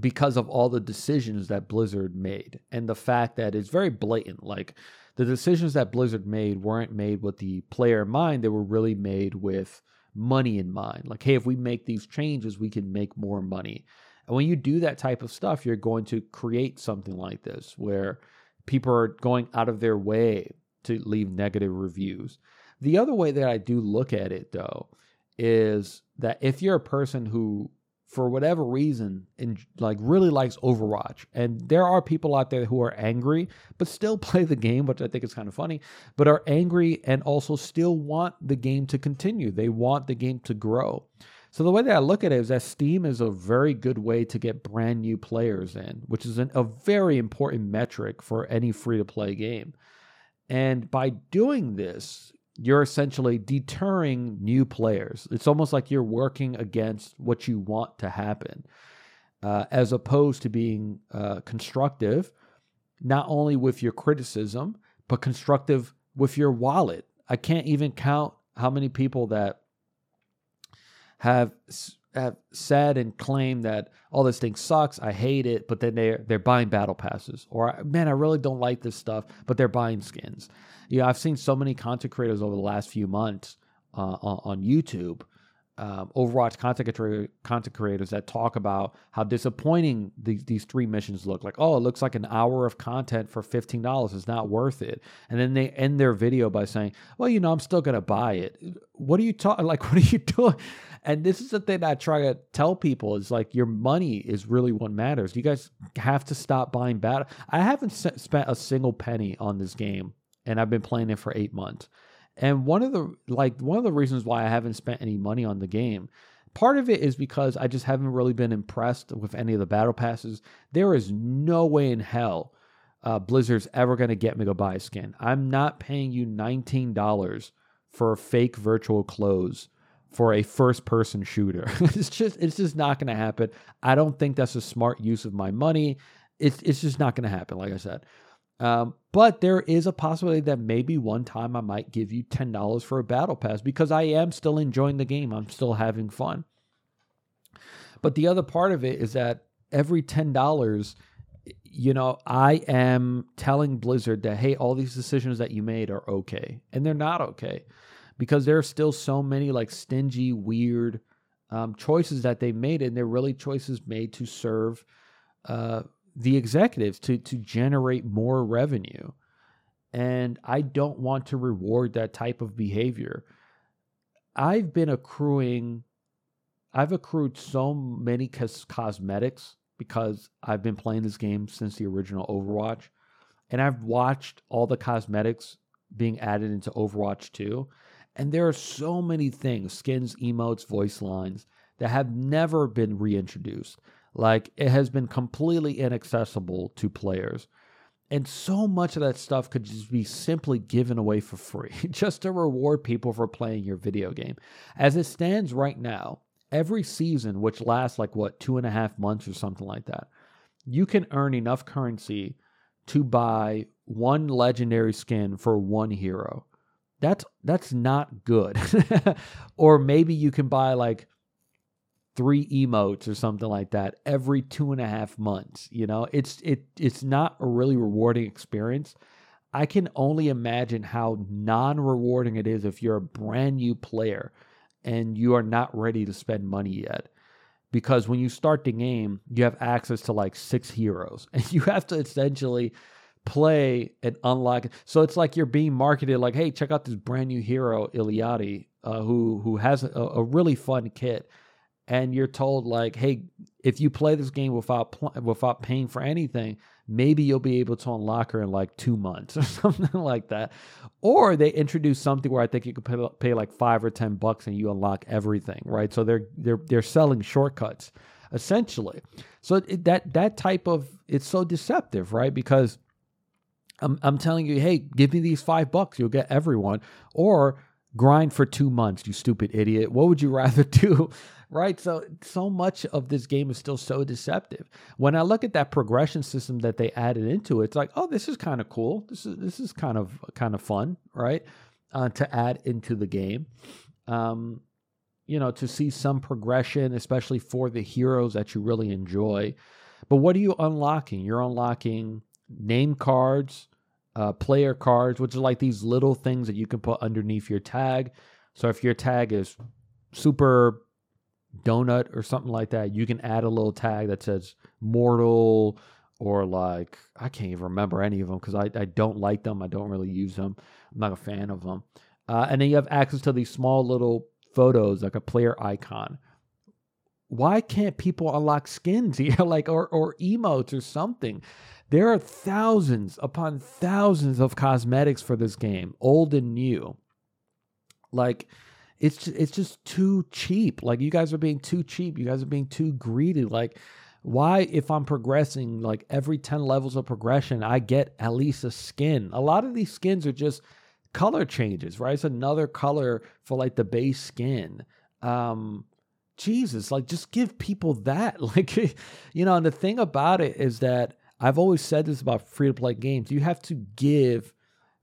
because of all the decisions that Blizzard made and the fact that it's very blatant. Like the decisions that Blizzard made weren't made with the player in mind, they were really made with money in mind. Like, hey, if we make these changes, we can make more money. And when you do that type of stuff, you're going to create something like this where people are going out of their way to leave negative reviews. The other way that I do look at it, though, is that if you're a person who for whatever reason and like really likes Overwatch. And there are people out there who are angry but still [LAUGHS] play the game, which I think is kind of funny, but are angry and also still want the game to continue. They want the game to grow. So the way that I look at it is that Steam is a very good way to get brand new players in, which is an, a very important metric for any free to play game. And by doing this, you're essentially deterring new players. It's almost like you're working against what you want to happen, uh, as opposed to being uh, constructive, not only with your criticism, but constructive with your wallet. I can't even count how many people that have have said and claimed that all oh, this thing sucks, I hate it, but then they're they're buying battle passes, or man, I really don't like this stuff, but they're buying skins. Yeah, I've seen so many content creators over the last few months uh, on, on YouTube um, Overwatch content, content creators that talk about how disappointing these, these three missions look. Like, oh, it looks like an hour of content for fifteen dollars is not worth it. And then they end their video by saying, "Well, you know, I'm still gonna buy it." What are you talking? Like, [LAUGHS] what are you doing? And this is the thing I try to tell people is like, your money is really what matters. You guys have to stop buying bad. I haven't spent a single penny on this game, and I've been playing it for eight months. And one of the like one of the reasons why I haven't spent any money on the game, part of it is because I just haven't really been impressed with any of the battle passes. There is no way in hell uh, Blizzard's ever going to get me to buy a skin. I'm not paying you $19 for fake virtual clothes for a first person shooter. [LAUGHS] it's just it's just not going to happen. I don't think that's a smart use of my money. It's it's just not going to happen like I said. Um, but there is a possibility that maybe one time I might give you $10 for a battle pass because I am still enjoying the game. I'm still having fun. But the other part of it is that every $10 you know, I am telling Blizzard that, hey, all these decisions that you made are okay. And they're not okay because there are still so many like stingy, weird um, choices that they made. And they're really choices made to serve uh, the executives to, to generate more revenue. And I don't want to reward that type of behavior. I've been accruing, I've accrued so many cos- cosmetics because I've been playing this game since the original Overwatch. And I've watched all the cosmetics being added into Overwatch 2. And there are so many things skins, emotes, voice lines that have never been reintroduced. Like it has been completely inaccessible to players. And so much of that stuff could just be simply given away for free, [LAUGHS] just to reward people for playing your video game. As it stands right now, every season, which lasts like what, two and a half months or something like that, you can earn enough currency to buy one legendary skin for one hero. That's that's not good. [LAUGHS] or maybe you can buy like three emotes or something like that every two and a half months. You know, it's it it's not a really rewarding experience. I can only imagine how non-rewarding it is if you're a brand new player and you are not ready to spend money yet. Because when you start the game, you have access to like six heroes, [LAUGHS] and you have to essentially play and unlock. So it's like you're being marketed like, "Hey, check out this brand new hero, Illari, uh, who who has a, a, really fun kit." And you're told like, "Hey, if you play this game without pl- without paying for anything, maybe you'll be able to unlock her in like two months [LAUGHS] or something like that. Or they introduce something where I think you could pay, pay like five or ten bucks and you unlock everything, right? So they're they're they're selling shortcuts essentially. So it, that that type of it's so deceptive, right? Because I'm I'm telling you, hey, give me these five bucks, you'll get everyone, or grind for two months, you stupid idiot. What would you [LAUGHS] rather do? Right? So so much of this game is still so deceptive. When I look at that progression system that they added into it, it's like, oh, this is kind of cool. This is this is kind of kind of fun, right? Uh, to add into the game. Um, you know, to see some progression, especially for the heroes that you really enjoy. But what are you unlocking? You're unlocking name cards, uh, player cards, which are like these little things that you can put underneath your tag. So if your tag is super donut or something like that, you can add a little tag that says mortal or like I can't even remember any of them because I, I don't like them. I don't really use them. I'm not a fan of them. Uh, and then you have access to these small little photos like a player icon. Why can't people unlock skins [LAUGHS] here, like or or emotes or something? There are thousands upon thousands of cosmetics for this game, old and new. Like it's just, it's just too cheap. Like you guys are being too cheap. You guys are being too greedy. Like why if I'm progressing like every 10 levels of progression, I get at least a skin. A lot of these skins are just color changes, right? It's another color for like the base skin. Um Jesus, like just give people that. [LAUGHS] Like you know, and the thing about it is that I've always said this about free to play games. You have to give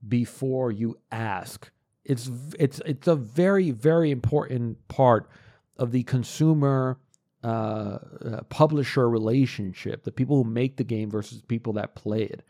before you ask. It's it's it's a very very important part of the consumer uh, uh, publisher relationship. The people who make the game versus people that play it.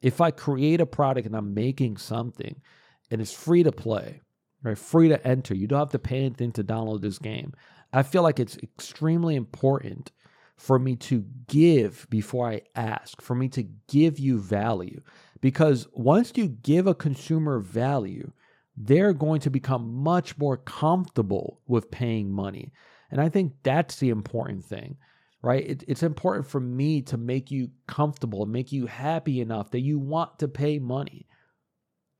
If I create a product and I'm making something, and it's free to play, right? Free to enter. You don't have to pay anything to download this game. I feel like it's extremely important for me to give before I ask, for me to give you value. Because once you give a consumer value, they're going to become much more comfortable with paying money. And I think that's the important thing, right? It, it's important for me to make you comfortable, make you happy enough that you want to pay money,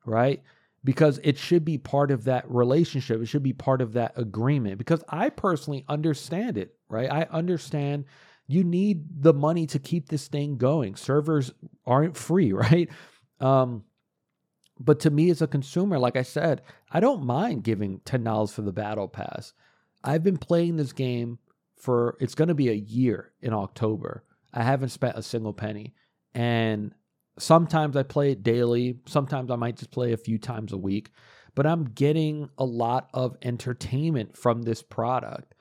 right? Because it should be part of that relationship. It should be part of that agreement. Because I personally understand it, right? I understand you need the money to keep this thing going. Servers aren't free, [LAUGHS] right? Um, but to me as a consumer, like I said, I don't mind giving ten dollars for the battle pass. I've been playing this game for it's going to be a year in October. I haven't spent a single penny. And sometimes I play it daily, sometimes I might just play a few times a week, but I'm getting a lot of entertainment from this product.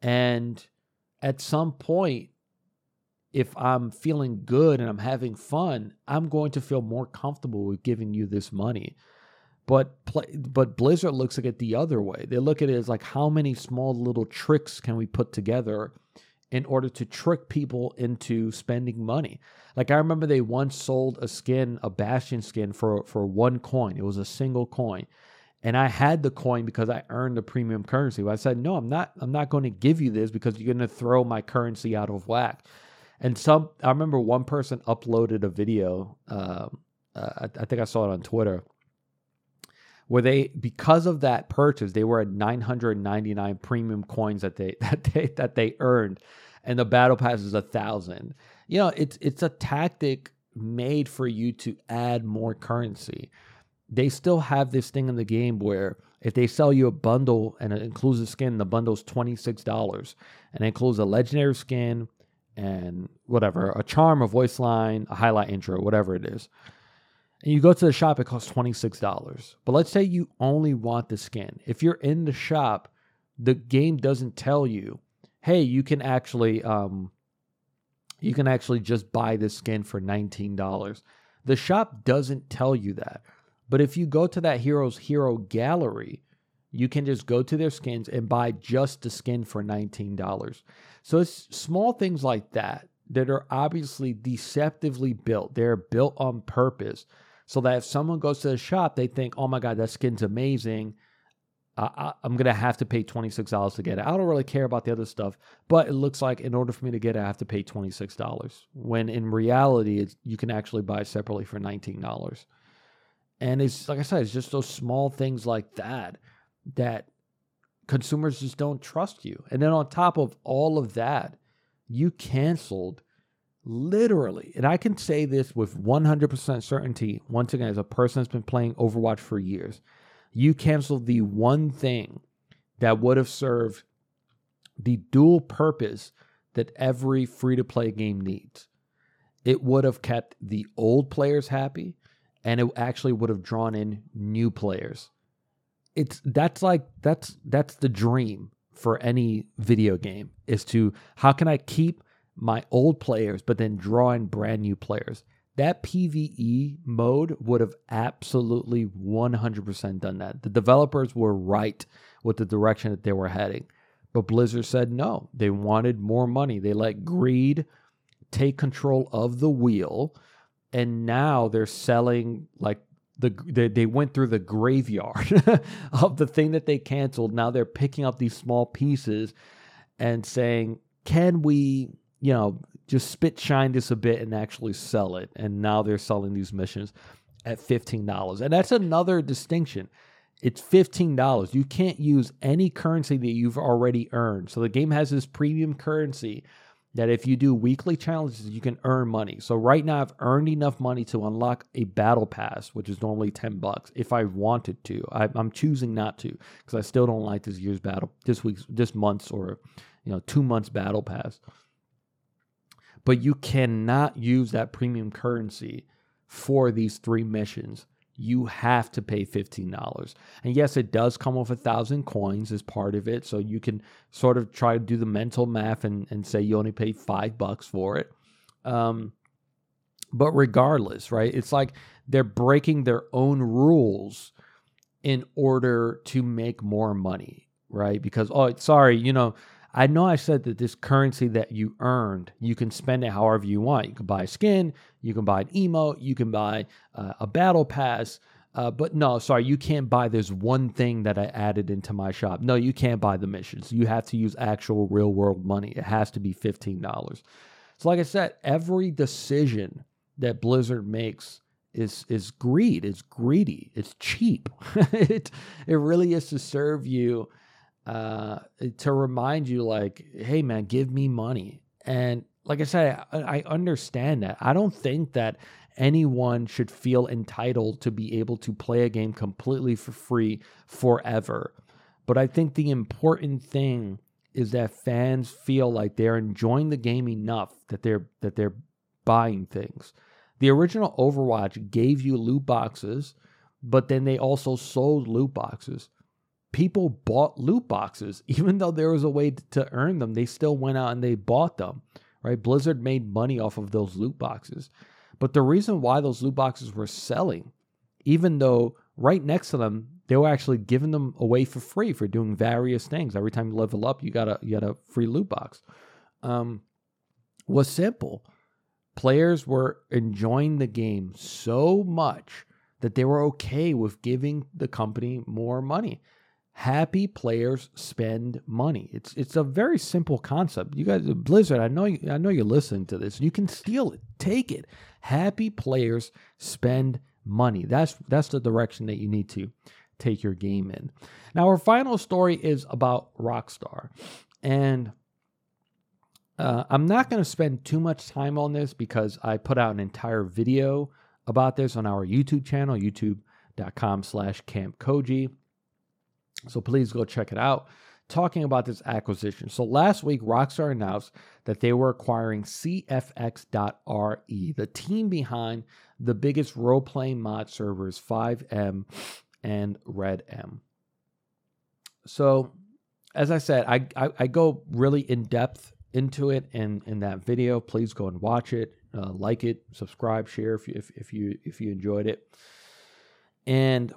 And at some point, if I'm feeling good and I'm having fun, I'm going to feel more comfortable with giving you this money. But but Blizzard looks at it the other way. They look at it as like how many small little tricks can we put together in order to trick people into spending money. Like I remember they once sold a skin, a Bastion skin for for one coin. It was a single coin. And I had the coin because I earned the premium currency. But I said, "No, I'm not I'm not going to give you this because you're going to throw my currency out of whack." And some I remember one person uploaded a video um, uh, I, I think I saw it on Twitter where they because of that purchase they were at 999 premium coins that they [LAUGHS] that they that they earned and the battle pass is a thousand. You know it's it's a tactic made for you to add more currency. They still have this thing in the game where if they sell you a bundle and it includes a skin the bundle's $26 and it includes a legendary skin and whatever a charm a voice line a highlight intro whatever it is and you go to the shop, it costs $26. But let's say you only want the skin. If you're in the shop, the game doesn't tell you, hey, you can actually um, you can actually just buy this skin for $19. The shop doesn't tell you that. But if you go to that hero's hero gallery, you can just go to their skins and buy just the skin for $19. So it's small things like that that are obviously deceptively built. They're built on purpose so that if someone goes to the shop, they think, oh my God, that skin's amazing. I, am going to have to pay $26 to get it. I don't really care about the other stuff, but it looks like in order for me to get it, I have to pay $26. When in reality, you can actually buy it separately for $19. And it's like I said, it's just those small things like that that consumers just don't trust you. And then on top of all of that, you canceled literally, and I can say this with 100% certainty, once again, as a person that's been playing Overwatch for years, you canceled the one thing that would have served the dual purpose that every free to play game needs. It would have kept the old players happy and it actually would have drawn in new players. It's that's like that's that's the dream for any video game is to how can I keep my old players, but then draw in brand new players. That PvE mode would have absolutely 100% done that. The developers were right with the direction that they were heading. But Blizzard said no. They wanted more money. They let greed take control of the wheel. And now they're selling like the they, they went through the graveyard [LAUGHS] of the thing that they canceled. Now they're picking up these small pieces and saying, "Can we you know, just spit shine this a bit and actually sell it. And now they're selling these missions at $15. And that's another distinction. It's $15. You can't use any currency that you've already earned. So the game has this premium currency that if you do weekly challenges, you can earn money. So right now I've earned enough money to unlock a battle pass, which is normally 10 bucks if I wanted to. I, am choosing not to because I still don't like this year's battle, this week's, this month's or, you know, two months battle pass but you cannot use that premium currency for these three missions. You have to pay $15. And yes, it does come with a thousand coins as part of it. So you can sort of try to do the mental math and, and say you only pay five bucks for it. Um, but regardless, right? It's like they're breaking their own rules in order to make more money, right? Because, oh, sorry, you know, I know I said that this currency that you earned, you can spend it however you want. You can buy a skin, you can buy an emote, you can buy uh, a battle pass. Uh, but no, sorry, you can't buy this one thing that I added into my shop. No, you can't buy the missions. You have to use actual real world money. It has to be $15. So, like I said, every decision that Blizzard makes is is greed. It's greedy. It's cheap. [LAUGHS] it it really is to serve you uh, to remind you, like, hey, man, give me money. And like I said, I, I understand that. I don't think that anyone should feel entitled to be able to play a game completely for free forever. But I think the important thing is that fans feel like they're enjoying the game enough that they're that they're buying things. The original Overwatch gave you loot boxes, but then they also sold loot boxes. People bought loot boxes, [LAUGHS] even though there was a way to earn them. They still went out and they bought them, right? Blizzard made money off of those loot boxes. But the reason why those loot boxes were selling, even though right next to them they were actually giving them away for free for doing various things. Every time you level up, you got a you got a free loot box. Um, was simple. Players were enjoying the game so much that they were okay with giving the company more money. Happy players spend money. It's it's a very simple concept. You guys, Blizzard, I know you, I know you're listening to this. You can steal it, take it. Happy players spend money. That's that's the direction that you need to take your game in. Now, our final story is about Rockstar. And uh, I'm not going to spend too much time on this because I put out an entire video about this on our YouTube channel, youtube.com slash KampKoji. So please go check it out. Talking about this acquisition. So last week, Rockstar announced that they were acquiring CFX.RE, the team behind the biggest role playing mod servers, FiveM and RedM. So, as I said, I, I, I go really in depth into it in, in that video. Please go and watch it, uh, like it, subscribe, share if you, if, if you if you enjoyed it. And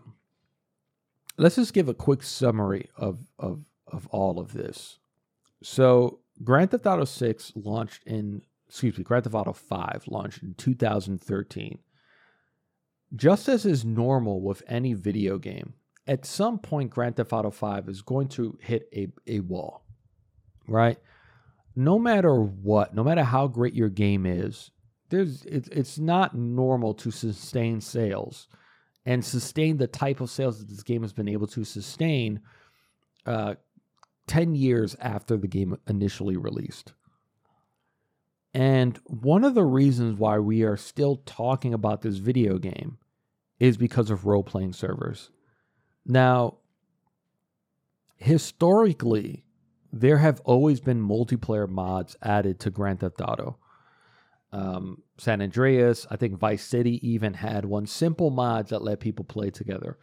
let's just give a quick summary of of of all of this. So, Grand Theft Auto 6 launched in excuse me, Grand Theft Auto 5 launched in 2013. Just as is normal with any video game, at some point Grand Theft Auto 5 is going to hit a, a wall, right? No matter what, no matter how great your game is, there's it, it's not normal to sustain sales and sustain the type of sales that this game has been able to sustain uh, 10 years after the game initially released. And one of the reasons why we are still talking about this video game is because of role playing servers. Now, historically, there have always been multiplayer mods added to Grand Theft Auto. Um, San Andreas, I think Vice City even had one simple mods that let people play together.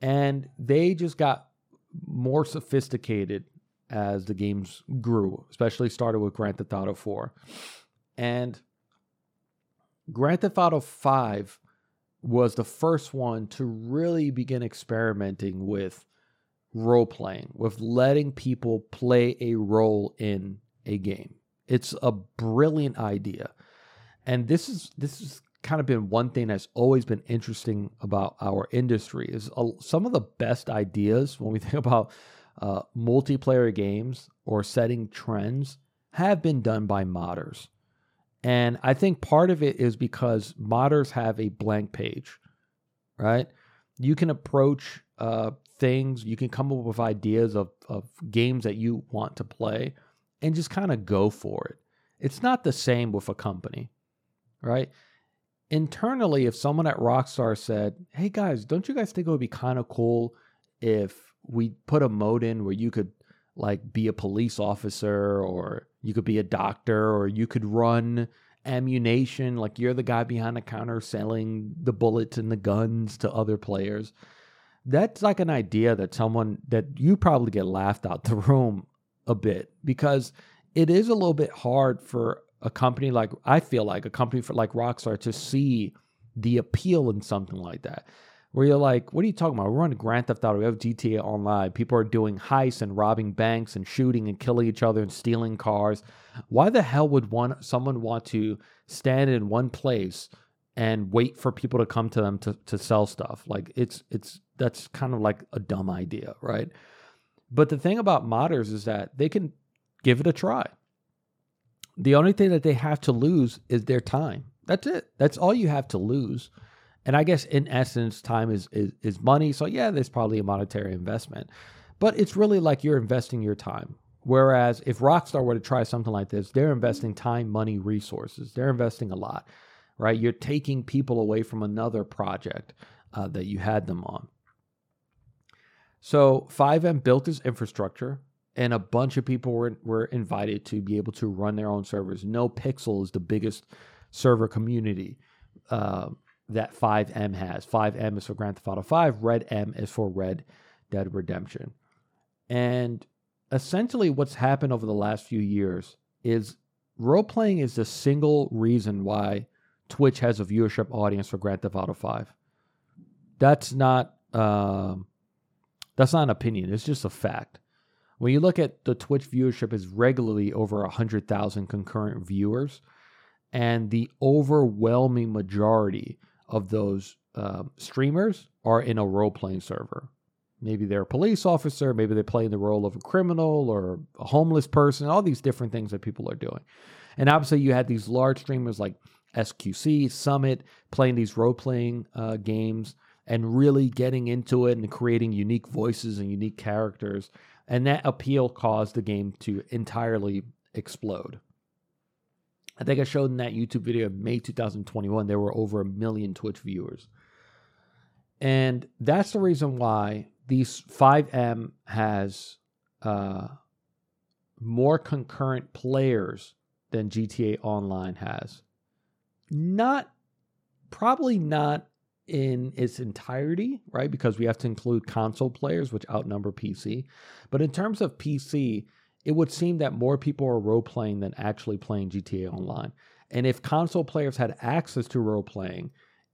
And they just got more sophisticated as the games grew, especially started with Grand Theft Auto 4. And Grand Theft Auto 5 was the first one to really begin experimenting with role playing, with letting people play a role in a game. It's a brilliant idea. And this is this has kind of been one thing that's always been interesting about our industry is uh, some of the best ideas when we [LAUGHS] think about uh, multiplayer games or setting trends have been done by modders. And I think part of it is because modders have a blank page, right? You can approach uh, things, you can come up with ideas of, of games that you want to play and just kind of go for it. It's not the same with a company, right? Internally, if someone at Rockstar said, hey guys, don't you guys think it would be kind of cool if we put a mode in where you could like be a police officer or you could be a doctor or you could run ammunition like you're the guy behind the counter selling the bullets and the guns to other players that's like an idea that someone that you probably get laughed out the [LAUGHS] room a bit because it is a little bit hard for a company like I feel like a company for like Rockstar to see the appeal in something like that where you're like, what are you talking about? We're on Grand Theft Auto. We have GTA Online. People are doing heists and robbing banks and shooting and killing each other and stealing cars. Why the hell would one someone want to stand in one place and wait for people to come to them to, to sell stuff? Like it's it's that's kind of like a dumb idea, right? But the thing about modders is that they can give it a try. The only thing that they have to lose is their time. That's it. That's all you have to lose. And I guess in essence, time is, is, is money. So yeah, there's probably a monetary investment, but it's really like you're investing your time. Whereas if Rockstar were to try something like this, they're investing time, money, resources. They're investing a lot, right? You're taking people away from another project uh, that you had them on. So FiveM built this infrastructure, and a bunch of people were were invited to be able to run their own servers. No Pixel is the biggest server community uh, that FiveM has. FiveM is for Grand Theft Auto 5. RedM is for Red Dead Redemption. And essentially, what's happened over the last few years is role playing is the single reason why Twitch has a viewership audience for Grand Theft Auto 5. That's not um, that's not an opinion. It's just a fact. When you look at the Twitch viewership is regularly over 100,000 concurrent viewers and the overwhelming majority of those um, streamers are in a role playing server. Maybe they're a police officer, maybe they play in the role of a criminal or a homeless person, all these different things that people are doing. And obviously, you had these large streamers like xQc, Summit, playing these role playing uh, games and really getting into it and creating unique voices and unique characters. And that appeal caused the game to entirely explode. I think I showed in that YouTube video May 2021, there were over a million Twitch viewers. And that's the reason why these FiveM has uh, more concurrent players than GTA Online has. Not, probably not in its entirety, right? Because we have to include console players, which outnumber PC. But in terms of PC, it would seem that more people are role playing than actually playing GTA Online. And if console players had access to role playing,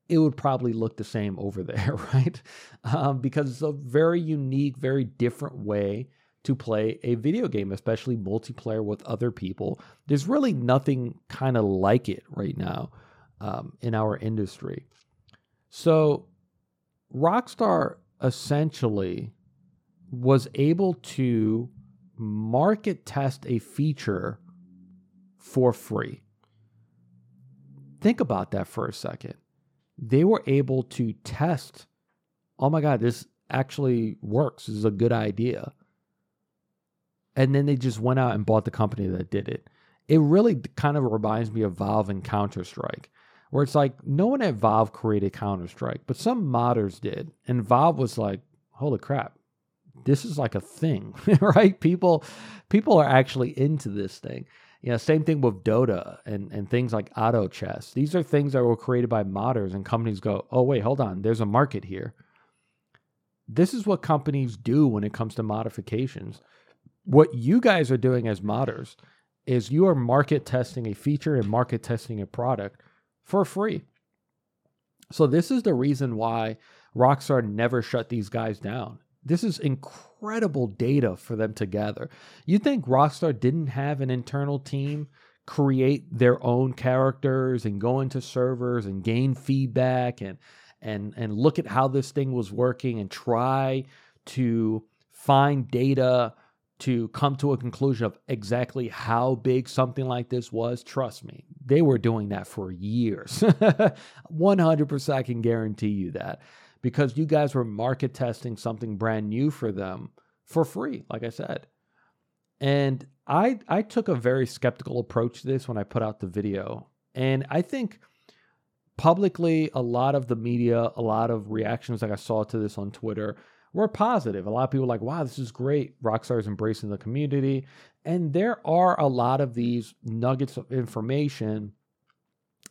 it would probably look the same over [LAUGHS] there, right? Um, because it's a very unique, very different way to play a video game, especially multiplayer with other people. There's really nothing kind of like it right now um, in our industry. So Rockstar essentially was able to market test a feature for free. Think about that for a second. They were able to test, oh my God, this actually works. This is a good idea. And then they just went out and bought the company that did it. It really kind of reminds me of Valve and Counter Strike where it's like no one at Valve created Counter Strike, but some modders did, and Valve was like, "Holy crap, this is like a thing, [LAUGHS] right? People, people are actually into this thing." You know, same thing with Dota and and things like Auto Chess. These are things that were created by modders, and companies go, "Oh wait, hold on, there's a market here." This is what companies do when it comes to modifications. What you guys are doing as modders is you are market testing a feature and market testing a product for free. So this is the reason why Rockstar never shut these guys down. This is incredible data for them to gather. You think Rockstar didn't have an internal team create their own characters and go into servers and gain feedback and and and look at how this thing was working and try to find data to come to a conclusion of exactly how big something like this was, trust me, they were doing that for years. [LAUGHS] 100% I can guarantee you that because you guys were market testing something brand new for them for free, like I said. And I I took a very skeptical approach to this when I put out the video. And I think publicly a lot of the media, a lot of reactions like I saw to this on Twitter were positive. A lot of people like, wow, this is great. Rockstar is embracing the community. And there are a lot of these nuggets of information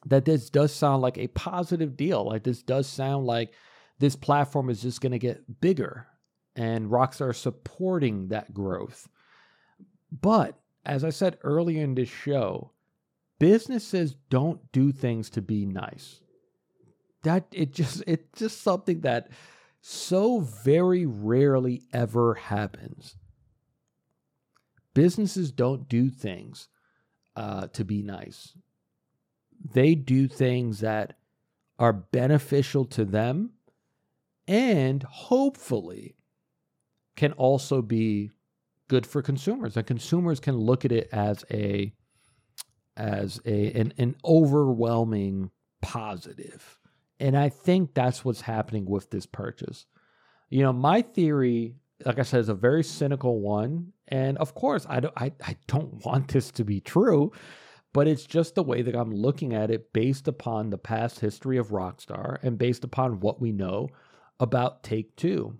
that this does sound like a positive deal. Like this does sound like this platform is just going to get bigger and Rockstar supporting that growth. But as I said earlier in this show, businesses don't do things to be nice. That it just it's just something that so very rarely ever happens. Businesses don't do things uh, to be nice, they do things that are beneficial to them and hopefully can also be good for consumers. And consumers can look at it as a as a an, an overwhelming positive and I think that's what's happening with this purchase. You know, my theory, like I said, is a very cynical one. And of course, I don't, I, I don't [LAUGHS] want this to be true, but it's just the way that I'm looking at it based upon the past history of Rockstar and based upon what we know about Take Two.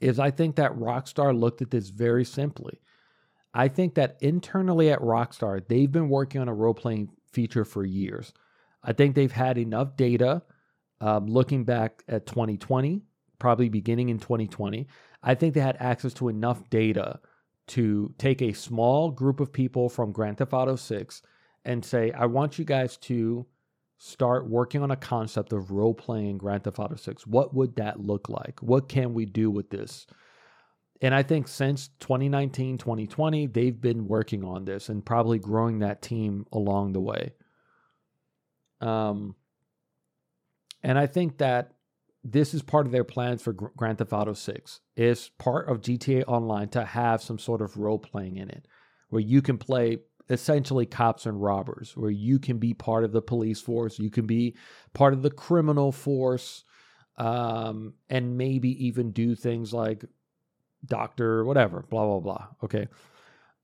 is I think that Rockstar looked at this very simply. I think that internally at Rockstar, they've been working on a role playing feature for years. I think they've had enough data um, looking back at 2020, probably beginning in 2020. I think they had access to enough data to take a small group of people from Grand Theft Auto 6 and say, I want you guys to start working on a concept of role playing Grand Theft Auto 6. What would that look like? What can we do with this? And I think since 2019, 2020, they've been working on this and probably growing that team along the way. Um, and I think that this is part of their plans for Grand Theft Auto 6 is part of GTA Online to have some sort of role playing in it where you can play essentially cops and robbers where you can be part of the police force you can be part of the criminal force um, and maybe even do things like doctor whatever blah blah blah okay?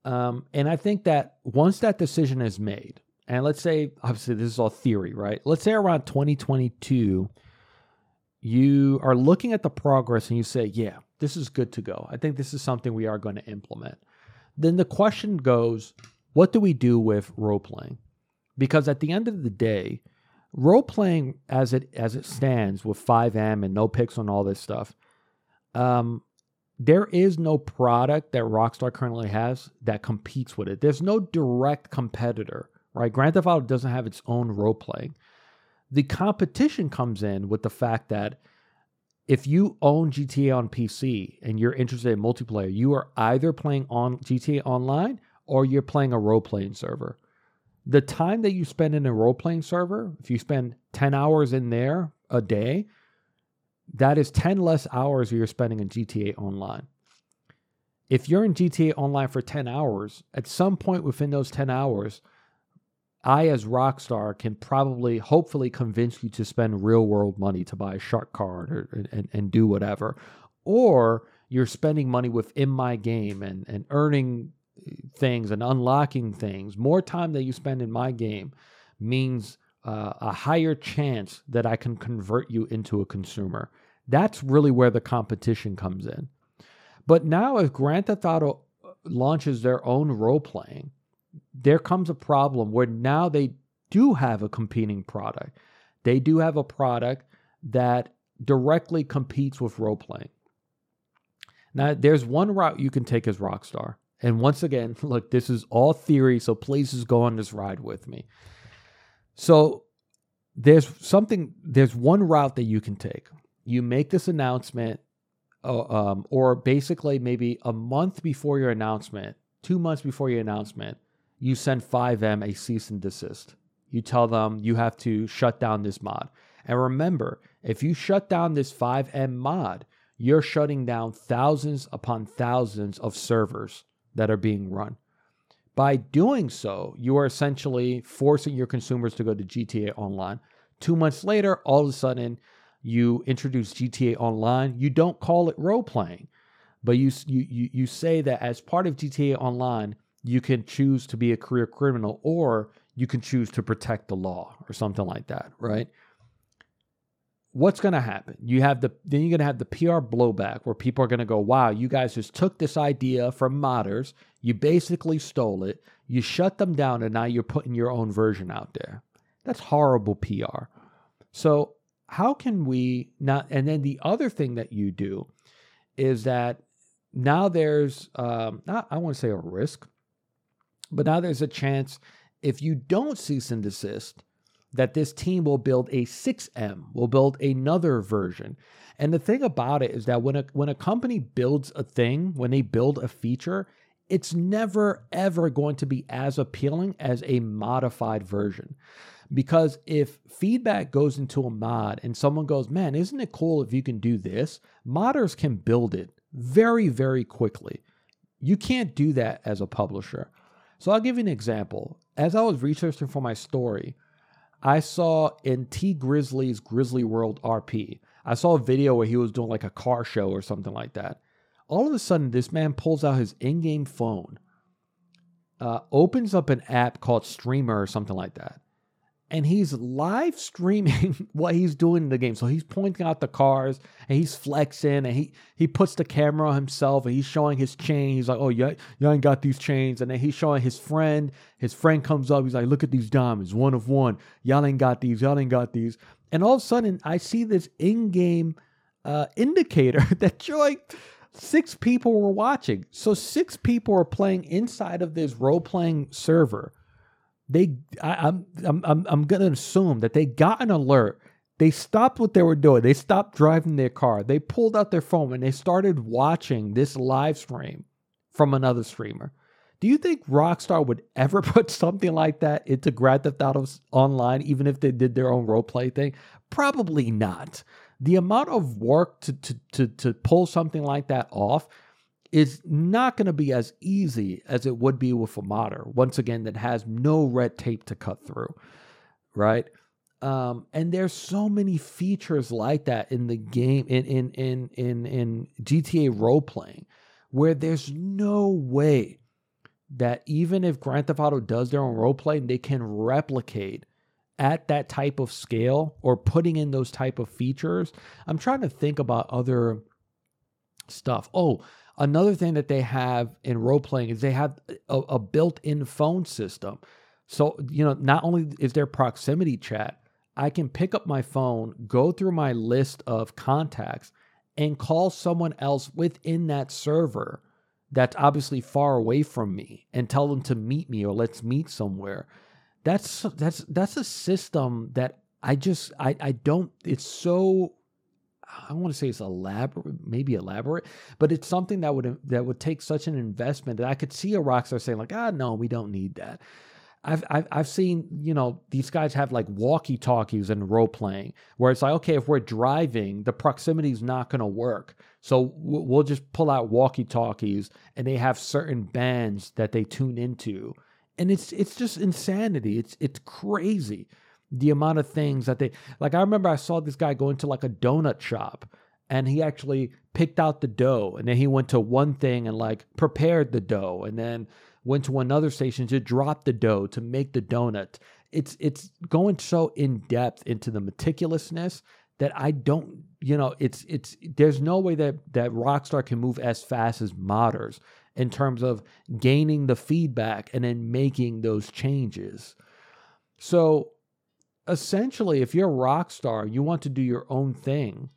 Um, and i think that once that decision is made and let's say obviously this is all theory right let's say around 2022 you are looking at the progress and you say yeah this is good to go i think this is something we are going to implement then the question goes what do we do with role playing? Because at the end of the day, role playing as it as it stands with FiveM and NoPixel and all this stuff, um, there is no product that Rockstar currently has that competes with it. There's no direct competitor, right? Grand Theft Auto doesn't have its own role playing. The competition comes in with the fact that if you own GTA on PC and you're interested in multiplayer, you are either playing on GTA Online or you're playing a role playing server. The time that you spend in a role playing server, if you spend 10 hours in there a day, that is 10 less hours you're spending in GTA Online. If you're in GTA Online for 10 hours, at some point within those 10 hours, I, as Rockstar, can probably, hopefully, convince you to spend real world money to buy a shark card or, and, and do whatever. Or you're spending money within my game and, and earning things and unlocking things, more time that you spend in my game means uh, a higher chance that I can convert you into a consumer. That's really where the competition comes in. But now, if Grand Theft Auto uh, launches their own role playing, there comes a problem where now they do have a competing product. They do have a product that directly competes with role playing. Now, there's one route you can take as Rockstar, and once again, [LAUGHS] look, this is all theory, so please just go on this ride with me. So there's something, there's one route that you can take. You make this announcement, uh, um, or basically maybe a month before your announcement, two months before your announcement, you send FiveM a cease and desist. You tell them you have to shut down this mod. And remember, if you shut down this FiveM mod, you're shutting down thousands upon thousands of servers that are being run. By doing so, you are essentially forcing your consumers to go to GTA Online. Two months later, all of a sudden, you introduce GTA Online. You don't call it role playing, but you, you, you say that as part of GTA Online, you can choose to be a career criminal or you can choose to protect the law or something like that, right? what's going to happen? You have the then you're going to have the PR blowback where people are going to go, "Wow, you guys just took this idea from modders, you basically stole it, you shut them down, and now you're putting your own version out there." That's horrible PR. So how can we not? And then the other thing that you do is that now there's um, not I want to say a risk, but now there's a chance if you don't cease and desist that this team will build a 6M, will build another version. And the thing about it is that when a when a company builds a thing, when they build a feature, it's never ever going to be as appealing as a modified version. Because if feedback goes into a mod and someone goes, "Man, isn't it cool if you can do this?" Modders can build it very very quickly. You can't do that as a publisher. So I'll give you an example. As I was researching for my story, I saw in T Grizzly's Grizzly World RP, I saw a video where he was doing like a car show or something like that. All of a sudden, this man pulls out his in game phone, uh, opens up an app called Streamer or something like that, and he's live streaming [LAUGHS] what he's doing in the game. So he's pointing out the cars and he's flexing and he he puts the camera on himself and he's showing his chain. He's like, "Oh, yeah, you ain't got these chains." And then he's showing his friend. His friend comes up. He's like, "Look at these diamonds, one of one. Y'all ain't got these. Y'all ain't got these." And all of a sudden, I see this in-game uh, indicator [LAUGHS] that you're like six people were watching. So six people are playing inside of this role-playing server they I, am I'm I'm I'm gonna assume that they got an alert. They stopped what they were doing. They stopped driving their car. They pulled out their phone and they started watching this live stream from another streamer. Do you think Rockstar would ever [LAUGHS] put something like that into Grand Theft Auto Online, even if they did their own role play thing? Probably not. The amount of work to to to, to pull something like that off is not going to be as easy as it would be with a modder. Once again, that has no red tape to cut through, right? Um, and there's so many features like that in the game in in in in in GTA role playing, where there's no way that even if Grand Theft Auto does their own role playing, they can replicate at that type of scale or putting in those type of features. I'm trying to think about other stuff. Oh, Another thing that they have in role playing is they have a, a built in phone system. So, you know, not only is there proximity chat, I can pick up my phone, go through my list of contacts, and call someone else within that server that's obviously far away from me and tell them to meet me or let's meet somewhere. That's that's that's a system that I just I I don't it's so I want to say it's elaborate, maybe elaborate, but it's something that would that would take such an investment that I could see a Rockstar saying like, ah, no, we don't need that. I've, I've I've seen you know these guys have like walkie talkies and role playing where it's like okay if we're driving the proximity is not going to work. So we'll just pull out walkie talkies and they have certain bands that they tune into. And it's it's just insanity. It's it's crazy the amount of things that they like i remember i saw this guy go into like a donut shop and he actually picked out the dough and then he went to one thing and like prepared the dough and then went to another station to drop the dough to make the donut. It's it's going so in depth into the meticulousness that i don't you know it's it's there's no way that that rockstar can move as fast as modders in terms of gaining the feedback and then making those changes. So essentially, if you're a Rockstar, you want to do your own thing.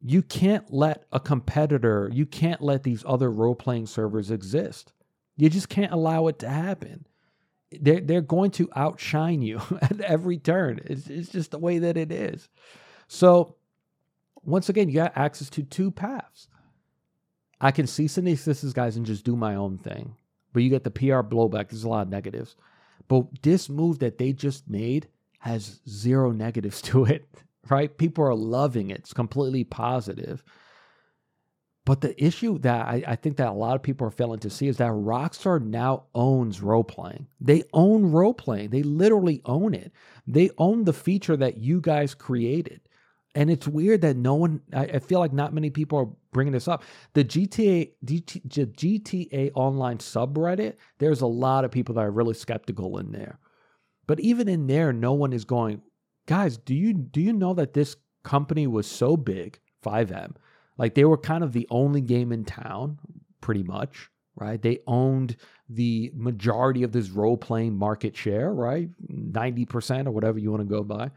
You can't let a competitor, you can't let these other role playing servers exist. You just can't allow it to happen. They're, they're going to outshine you [LAUGHS] at every turn. It's, it's just the way that it is. So, once again, you got access to two paths. I can cease and desist these guys and just do my own thing. But you get the PR blowback. There's a lot of negatives. But this move that they just made has zero negatives [LAUGHS] to it, right? People are loving it. It's completely positive. But the issue that I, I, think that a lot of people are failing to see is that Rockstar now owns role playing. They own role playing. They literally own it. They own the feature that you guys created. And it's weird that no one, I, I feel like not many people are bringing this up. The GTA, GT, GTA Online subreddit, there's a lot of people that are really skeptical in there. But even in there, no one is going, guys, do you do you know that this company was so big, FiveM? like they were kind of the only game in town, pretty much, right? They owned the majority of this role playing market share, right? 90% or whatever you want to go by.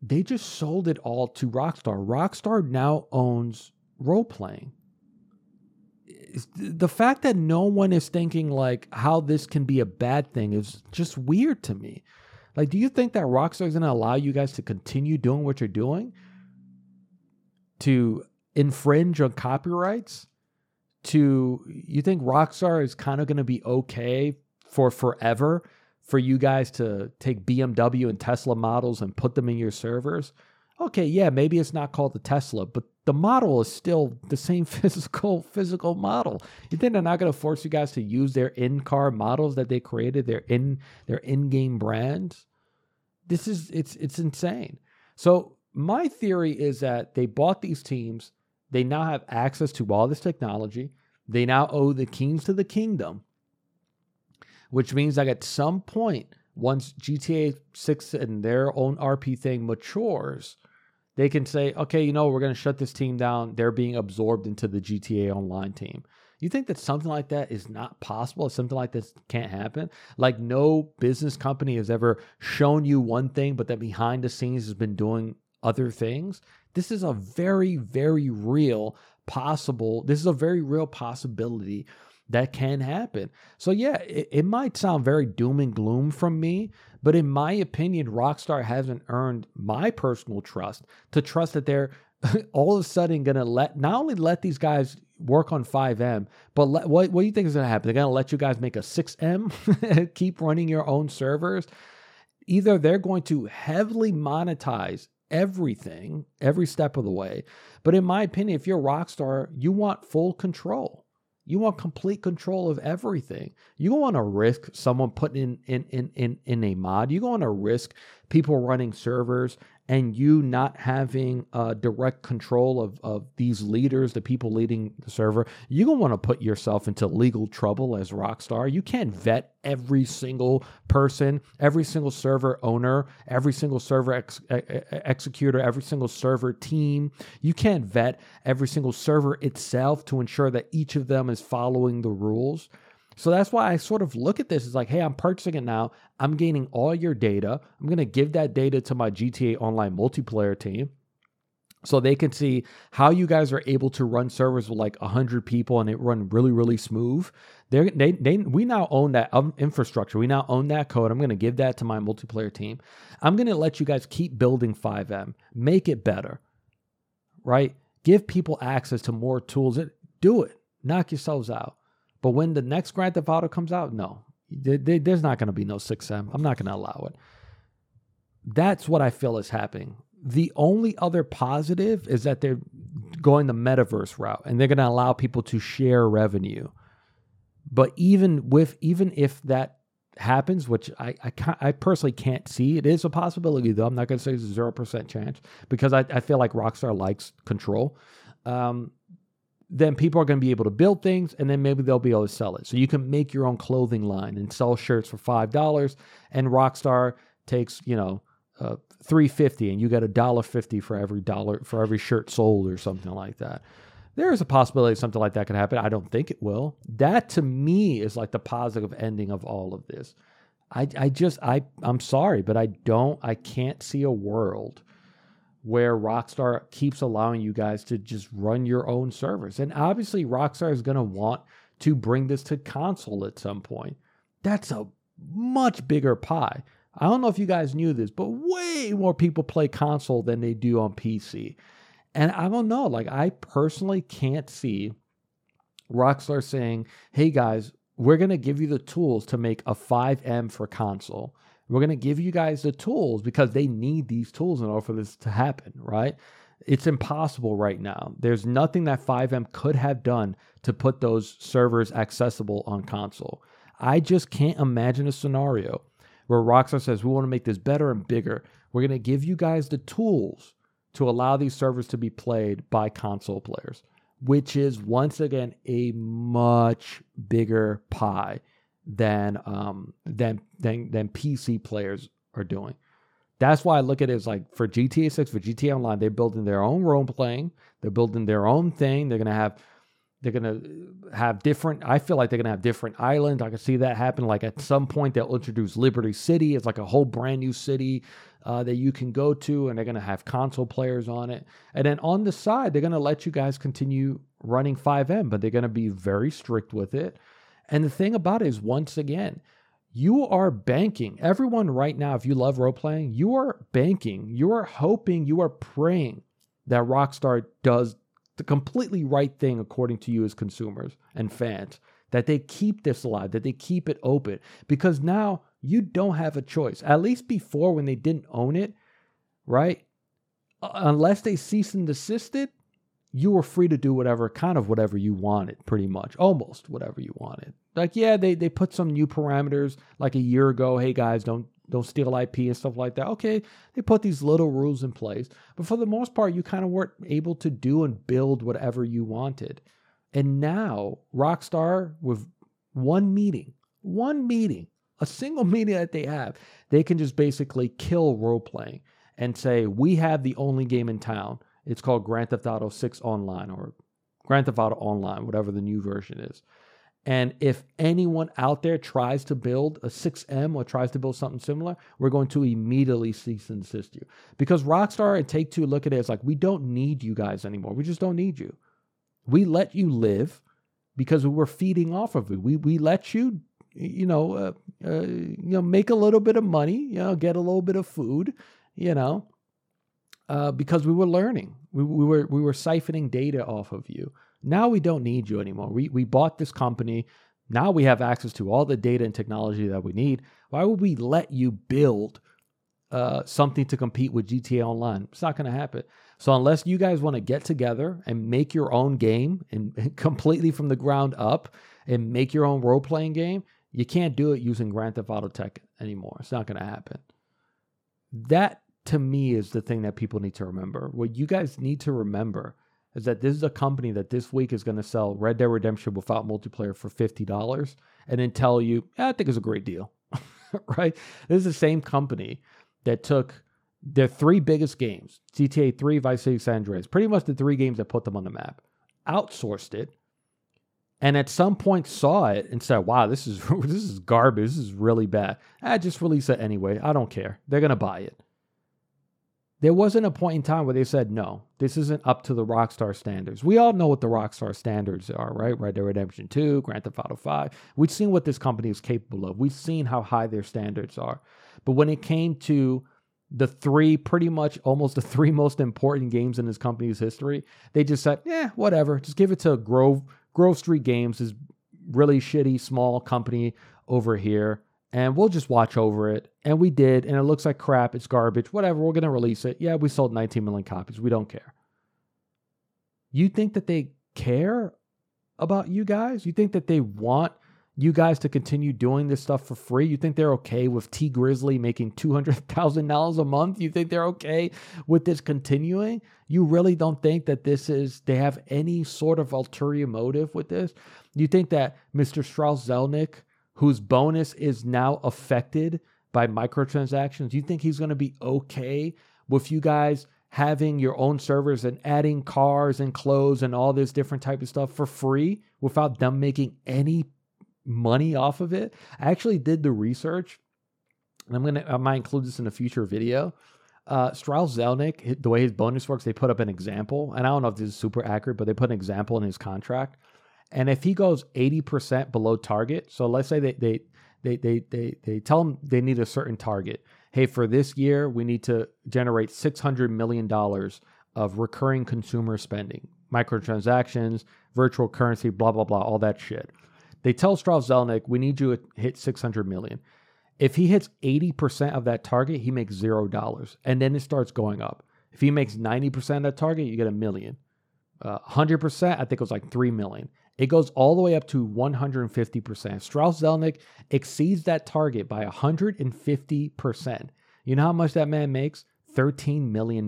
They just sold it all to Rockstar. Rockstar now owns role playing the fact that no one is thinking like how this can be a bad thing is just weird to me. Like, do you think that Rockstar is going to allow you guys to continue doing what you're doing? To infringe on copyrights? To you think Rockstar is kind of going to be okay for forever for you guys to take BMW and Tesla models and put them in your servers? Okay, yeah, maybe it's not called the Tesla, but the model is still the same [LAUGHS] physical physical model. You think they're not going to force you guys to use their in-car models that they created, their in their in-game brands? This is it's it's insane. So my theory is that they bought these teams. They now have access to all this technology. They now owe the kings to the kingdom, which means that at some point once GTA 6 and their own RP thing matures, they can say, okay, you know, we're going to shut this team down. They're being absorbed into the GTA Online team. You think that something like that is not possible? Something like this can't happen? Like, no business company has ever shown you one thing, but that behind the scenes has been doing other things? This is a very, very real possible, this is a very real possibility that can happen. So, yeah, it, it, might sound very doom and gloom from me, but in my opinion, Rockstar hasn't earned my personal trust to trust that they're [LAUGHS] all of a sudden going to let not only let these guys work on FiveM, but let, what, what do you think is going to happen? They're going to let you guys make a 6M, [LAUGHS] keep running your own servers. Either they're going to heavily monetize everything, every step of the way. But in my opinion, if you're Rockstar, you want full control. You want complete control of everything. You don't want to risk someone putting in in in in, in a mod. You don't want to risk people running servers and you not having uh, direct control of, of these leaders, the people leading the server, you're going to want to put yourself into legal trouble as Rockstar. You can't vet every single person, every single server owner, every single server ex- executor, every single server team. You can't vet every single server itself to ensure that each of them is following the rules. So that's why I sort of look at this as like, hey, I'm purchasing it now. I'm gaining all your data. I'm going to give that data to my GTA Online multiplayer team so they can see how you guys are able to run servers with like 100 people and it run really really smooth. They're, they they we now own that um, infrastructure. We now own that code. I'm going to give that to my multiplayer team. I'm going to let you guys keep building FiveM make it better right? Give people access to more tools. Do it. Knock yourselves out but when the next Grand Theft Auto comes out, no, there's not going to be no 6M. I'm not going to allow it. That's what I feel is happening. The only other positive is that they're going the metaverse route and they're going to allow people to share revenue. But even with even if that happens, which I I, I personally can't see, it is a possibility though. I'm not going to say it's a zero percent chance because I, I feel like Rockstar likes control. Um, then people are going to be able to build things and then maybe they'll be able to sell it. So you can make your own clothing line and sell shirts for $5 and Rockstar takes, you know, uh, 350 and you get a dollar 50 for every dollar for every shirt sold or something like that. There is a possibility something like that could happen. I don't think it will. That to me is like the positive ending of all of this. I, I just I I'm sorry, but I don't I can't see a world where Rockstar keeps allowing you guys to just run your own servers. And obviously, Rockstar is going to want to bring this to console at some point. That's a much bigger pie. I don't know if you guys knew this, but way more people play console than they do on PC. And I don't know, like, I personally can't see Rockstar saying, hey guys, we're going to give you the tools to make a FiveM for console. We're going to give you guys the tools because they need these tools in order for this to happen, right? It's impossible right now. There's nothing that FiveM could have done to put those servers accessible on console. I just can't imagine a scenario where Rockstar says, We want to make this better and bigger. We're going to give you guys the tools to allow these servers to be played by console players, which is once again a much bigger pie than um than than than PC players are doing. That's why I look at it as like for GTA 6, for GTA Online, they're building their own role playing. They're building their own thing. They're gonna have they're gonna have different. I feel like they're gonna have different islands. I can see that happen. Like at some point, they'll introduce Liberty City. It's like a whole brand new city uh, that you can go to, and they're gonna have console players on it. And then on the side, they're gonna let you guys continue running FiveM, but they're gonna be very strict with it. And the thing about it is, once again, you are banking. Everyone right now, if you love role playing, you are banking. You are hoping, you are praying that Rockstar does the completely right thing according to you as consumers and fans. That they keep this alive, that they keep it open. Because now you don't have a choice. At least before, when they didn't own it, right? Unless they cease and desisted, you were free to do whatever kind of whatever you wanted pretty much almost whatever you wanted like yeah they they put some new parameters like a year ago hey guys don't don't steal ip and stuff like that okay they put these little rules in place but for the most part you kind of weren't able to do and build whatever you wanted and now rockstar with one meeting one meeting a single [LAUGHS] meeting that they have, they can just basically kill role playing and say, we have the only game in town. It's called Grand Theft Auto 6 Online or Grand Theft Auto Online, whatever the new version is. And if anyone out there tries to build a 6M or tries to build something similar, we're going to immediately cease and desist you. Because Rockstar and Take Two look at it as like, we don't need you guys anymore. We just don't need you. We let you live because we were feeding off of you. We, we let you, you know, uh, uh, you know, make a little bit of money, you know, get a little bit of food, you know, uh, because we were learning. We, we were we were siphoning data off of you. Now we don't need you anymore. We we bought this company. Now we have access to all the data and technology that we need. Why would we let you build uh, something to compete with GTA Online? It's not going to happen. So unless you guys want to get together and make your own game and, and [LAUGHS] completely from the ground up and make your own role playing game, you can't do it using Grand Theft Auto tech anymore. It's not going to happen. That to me is the thing that people need to remember. What you guys need to remember is that this is a company that this week is going to sell Red Dead Redemption without multiplayer for $50 and then tell you, yeah, I think it's a great deal. [LAUGHS] right? This is the same company that took their three biggest games, GTA 3, Vice City, San Andreas, pretty much the three games that put them on the map, outsourced it, and at some point saw it and said, "Wow, this is [LAUGHS] this is garbage. This is really bad. I just release it anyway. I don't care. They're gonna buy it." There wasn't a point in time where they said, no, this isn't up to the Rockstar standards. We all know what the Rockstar standards are, right? Red Dead Redemption 2, Grand Theft Auto 5. We've seen what this company is capable of. We've seen how high their standards are. But when it came to the three, pretty much almost the three [LAUGHS] most important games in this company's history, they just said, yeah, whatever. Just give it to Grove, Grove Street Games, this really shitty small company over here and we'll just watch over it. And we did, and it looks like crap. It's garbage. Whatever. We're going to release it. Yeah, we sold 19 million copies. We don't care. You think that they care about you guys? You think that they want you guys to continue doing this stuff for free? You think they're okay with T Grizzly making $200,000 a month? You think they're okay with this continuing? You really don't think that this is, they have any sort of ulterior motive with this? You think that Mr. Strauss Zelnick whose bonus is now affected by microtransactions, Do you think he's going to be okay with you guys having your own servers and adding cars and clothes and all this different type of stuff for free without them making any money off of it? I actually did the research, and I'm gonna I might include this in a future video. Uh, Strauss Zelnick, the way his bonus works, they put up an example, and I don't know if this is super accurate, but they put an example in his contract and if he goes 80% below target, so let's say they they they they they, they tell him they need a certain target. Hey, for this year, we need to generate $600 million of recurring consumer spending, microtransactions, virtual currency, blah, blah, blah, all that shit. They tell Strauss Zelnick, we need you to hit 600 million. If he hits 80% of that target, he makes zero dollars. And then it starts going up. If he makes 90% of that target, you get a million. Uh, 100%, I think it was like 3 million. It goes all the way up to 150%. Strauss Zelnick exceeds that target by 150%. You know how much that man makes? $13 million.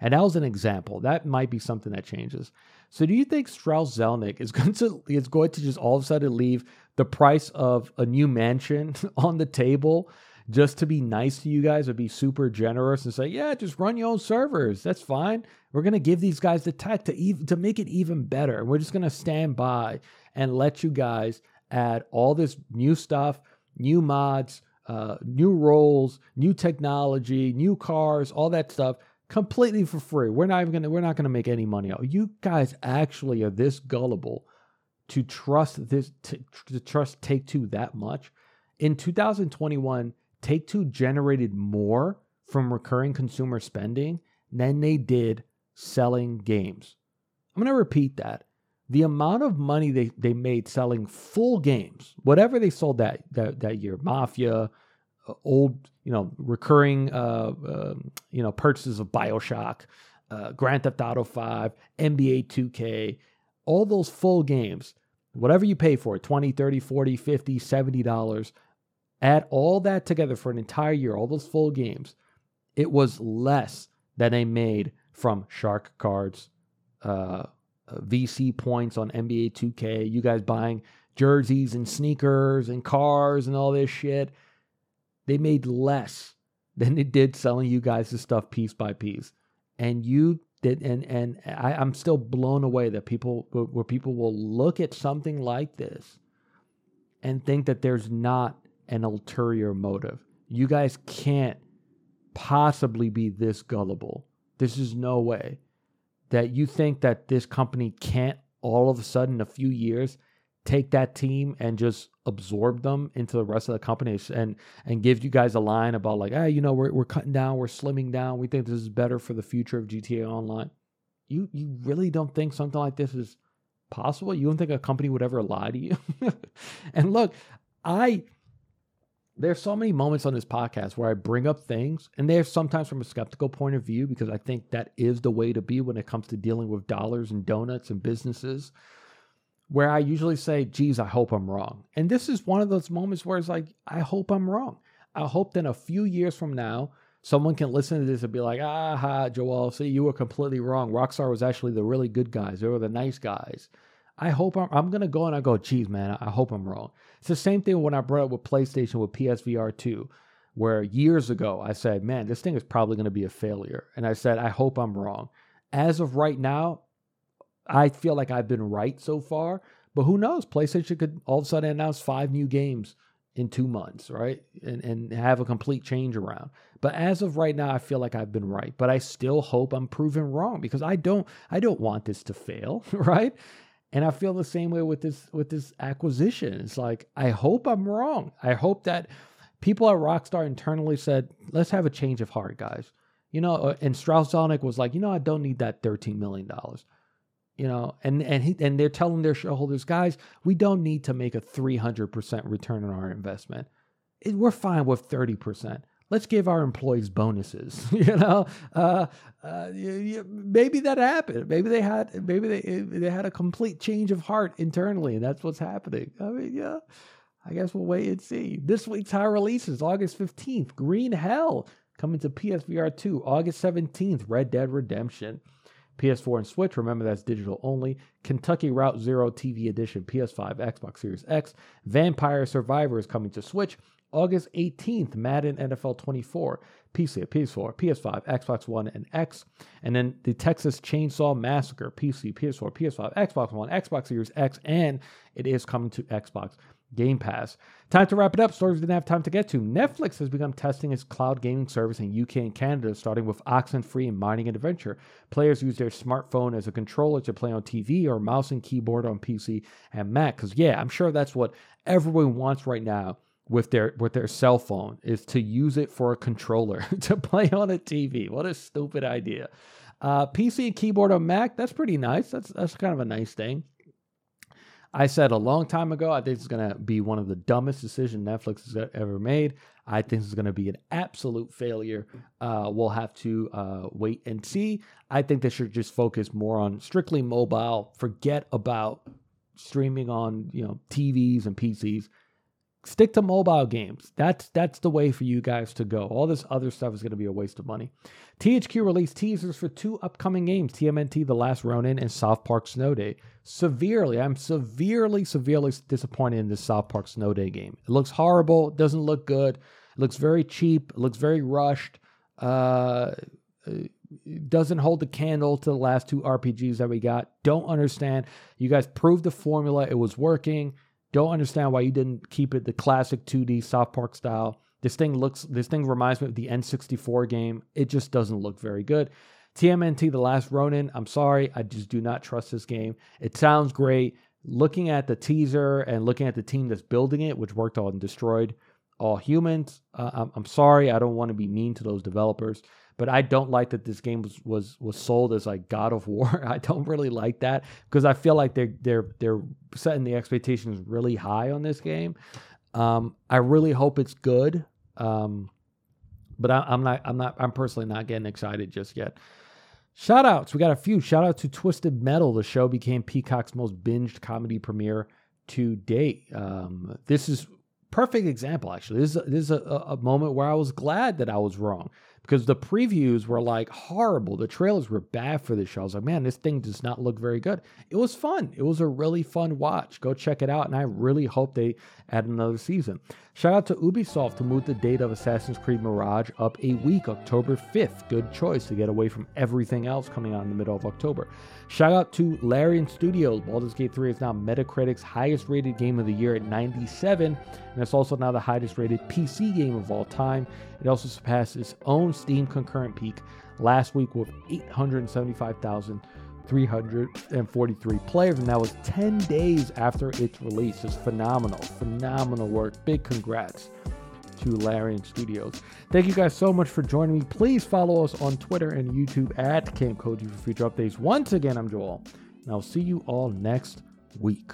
And that was an example. That might be something that changes. So do you think Strauss Zelnick is [LAUGHS] going to is going to just all of a sudden leave the price of a new mansion [LAUGHS] on the table just to be nice to you guys or be super generous and say, yeah, just run your own servers. That's fine. We're going to give these guys the tech to even to make it even better. And we're just going to stand by and let you guys add all this new stuff, new mods, uh, new roles, new technology, new cars, all that stuff completely for free. We're not even gonna we're not gonna make any money. You guys actually are this gullible to trust this to, to trust Take Two that much. In 2021, Take Two generated more from recurring consumer spending than they did selling games. I'm going to repeat that. The amount of money they, they made selling full games, whatever they sold that that, that year, Mafia, uh, old, you know, recurring, uh, uh, you know, purchases of Bioshock, uh, Grand Theft Auto 5, NBA 2K, all those full games, whatever you pay for it, 20, 30, 40, 50, 70 dollars, Add all that together for an entire year, all those full games, it was less than they made from shark cards, uh, uh VC points on NBA 2K, you guys buying jerseys and sneakers and cars and all this shit. They made less than they did selling you guys the stuff piece by piece. And you did, and and I, I'm still blown away that people where people will look at something like this and think that there's not an ulterior motive. You guys can't possibly be this gullible. This is no way that you think that this company can't all of a sudden, in a few years, take that team and just absorb them into the rest of the company and and give you guys a line about like, hey, you know, we're we're cutting down, we're slimming down, we think this is better for the future of GTA Online. You you really don't think something like this is possible? You don't think a company would ever lie to you? [LAUGHS] and look, I there's so many moments on this podcast where I bring up things, and they're sometimes from a skeptical point of view because I think that is the way to be when it comes to dealing with dollars and donuts and businesses where I usually say, geez, I hope I'm wrong. And this is one of those moments where it's like, I hope I'm wrong. I hope that a few years from now, someone can listen to this and be like, aha, Joel, see, you were completely wrong. Rockstar was actually the really good guys. They were the nice guys. I hope I'm, I'm going to go and I go, geez, man, I hope I'm wrong. It's the same thing when I brought up with PlayStation with PSVR 2, where years ago I said, man, this thing is probably going to be a failure. And I said, I hope I'm wrong. As of right now, I feel like I've been right so far, but who knows? PlayStation could all of a sudden announce five new games in two months, right? And and have a complete change around. But as of right now, I feel like I've been right. But I still hope I'm proven wrong because I don't I don't want this to fail, [LAUGHS] right? And I feel the same way with this with this acquisition. It's like I hope I'm wrong. I hope that people at Rockstar internally said, "Let's have a change of heart, guys." You know, uh, and Strauss was like, "You know, I don't need that 13 million dollars." you know and and he, and they're telling their shareholders guys we don't need to make a 300% return on our investment we're fine with 30% let's give our employees bonuses [LAUGHS] you know uh, uh, maybe that happened maybe they had maybe they they had a complete change of heart internally and that's what's happening i mean yeah i guess we'll wait and see this week's high releases august 15th green hell coming to psvr 2 august 17th red dead redemption PS4 and Switch. Remember, that's digital only. Kentucky Route Zero TV Edition, PS5, Xbox Series X. Vampire Survivor is coming to Switch. August 18th, Madden NFL 24, PC, PS4, PS5, Xbox One, and X. And then the Texas Chainsaw Massacre, PC, PS4, PS5, Xbox One, Xbox Series X, and it is coming to Xbox Game Pass. Time to wrap it up. Stories we didn't have time to get to. Netflix has begun testing its cloud gaming service in UK and Canada, starting with Oxenfree and Mining and Adventure. Players use their smartphone as a controller to play on TV or mouse and keyboard on PC and Mac. Because yeah, I'm sure that's what everyone wants right now with their with their cell phone is to use it for a controller [LAUGHS] to play on a TV. What a stupid idea. Uh, PC and keyboard on Mac, that's pretty nice. That's that's kind of a nice thing. I said a long time ago, I think it's going to be one of the dumbest decisions Netflix has ever made. I think it's going to be an absolute failure. Uh, we'll have to uh, wait and see. I think they should just focus more on strictly mobile. Forget about streaming on you know TVs and PCs stick to mobile games. That's that's the way for you guys to go. All this other stuff is going to be a waste of money. THQ released teasers for two upcoming games: TMNT: The Last Ronin and South Park Snow Day. Severely, I'm severely, severely disappointed in this South Park Snow Day game. It looks horrible. It doesn't look good. It looks very cheap. It looks very rushed. Uh, doesn't hold the candle to the last two RPGs that we got. Don't understand. You guys proved the formula. It was working. Don't understand why you didn't keep it the classic 2D South Park style. This thing looks this thing reminds me of the N64 game. It just doesn't look very good. TMNT The Last Ronin, I'm sorry, I just do not trust this game. It sounds great. Looking at the teaser and looking at the team that's building it, which worked on and Destroyed All Humans, uh, I'm, I'm sorry, I don't want to be mean to those developers. But I don't like that this game was was was sold as like God of War. [LAUGHS] I don't really like that because I feel like they're they're they're setting the expectations really high on this game. Um, I really hope it's good. Um, but I, am not I'm not I'm personally not getting excited just yet. Shout outs. We got a few. Shout out to Twisted Metal. The show became Peacock's most binged comedy premiere to date. Um, this is perfect example, actually. This is, this is a, a moment where I was glad that I was wrong because the previews were like horrible. The trailers were bad for this show. I was like, man, this thing does not look very good. It was fun. It was a really fun watch. Go check it out. And I really hope they add another season. Shout out to Ubisoft to move the date of Assassin's Creed Mirage up a week, October 5th. Good choice to get away from everything else coming out in the middle of October. Shout out to Larian Studios. Baldur's Gate 3 is now Metacritic's highest rated game of the year at 97, and it's also now the highest rated PC game of all time. It also surpassed its own Steam concurrent peak last week with 875,000. 343 players, and that was 10 days after its release. It's phenomenal, phenomenal work. Big congrats to Larian Studios. Thank you guys so much for joining me. Please follow us on Twitter and YouTube at Kamp Koji for future updates. Once again, I'm Joel, and I'll see you all next week.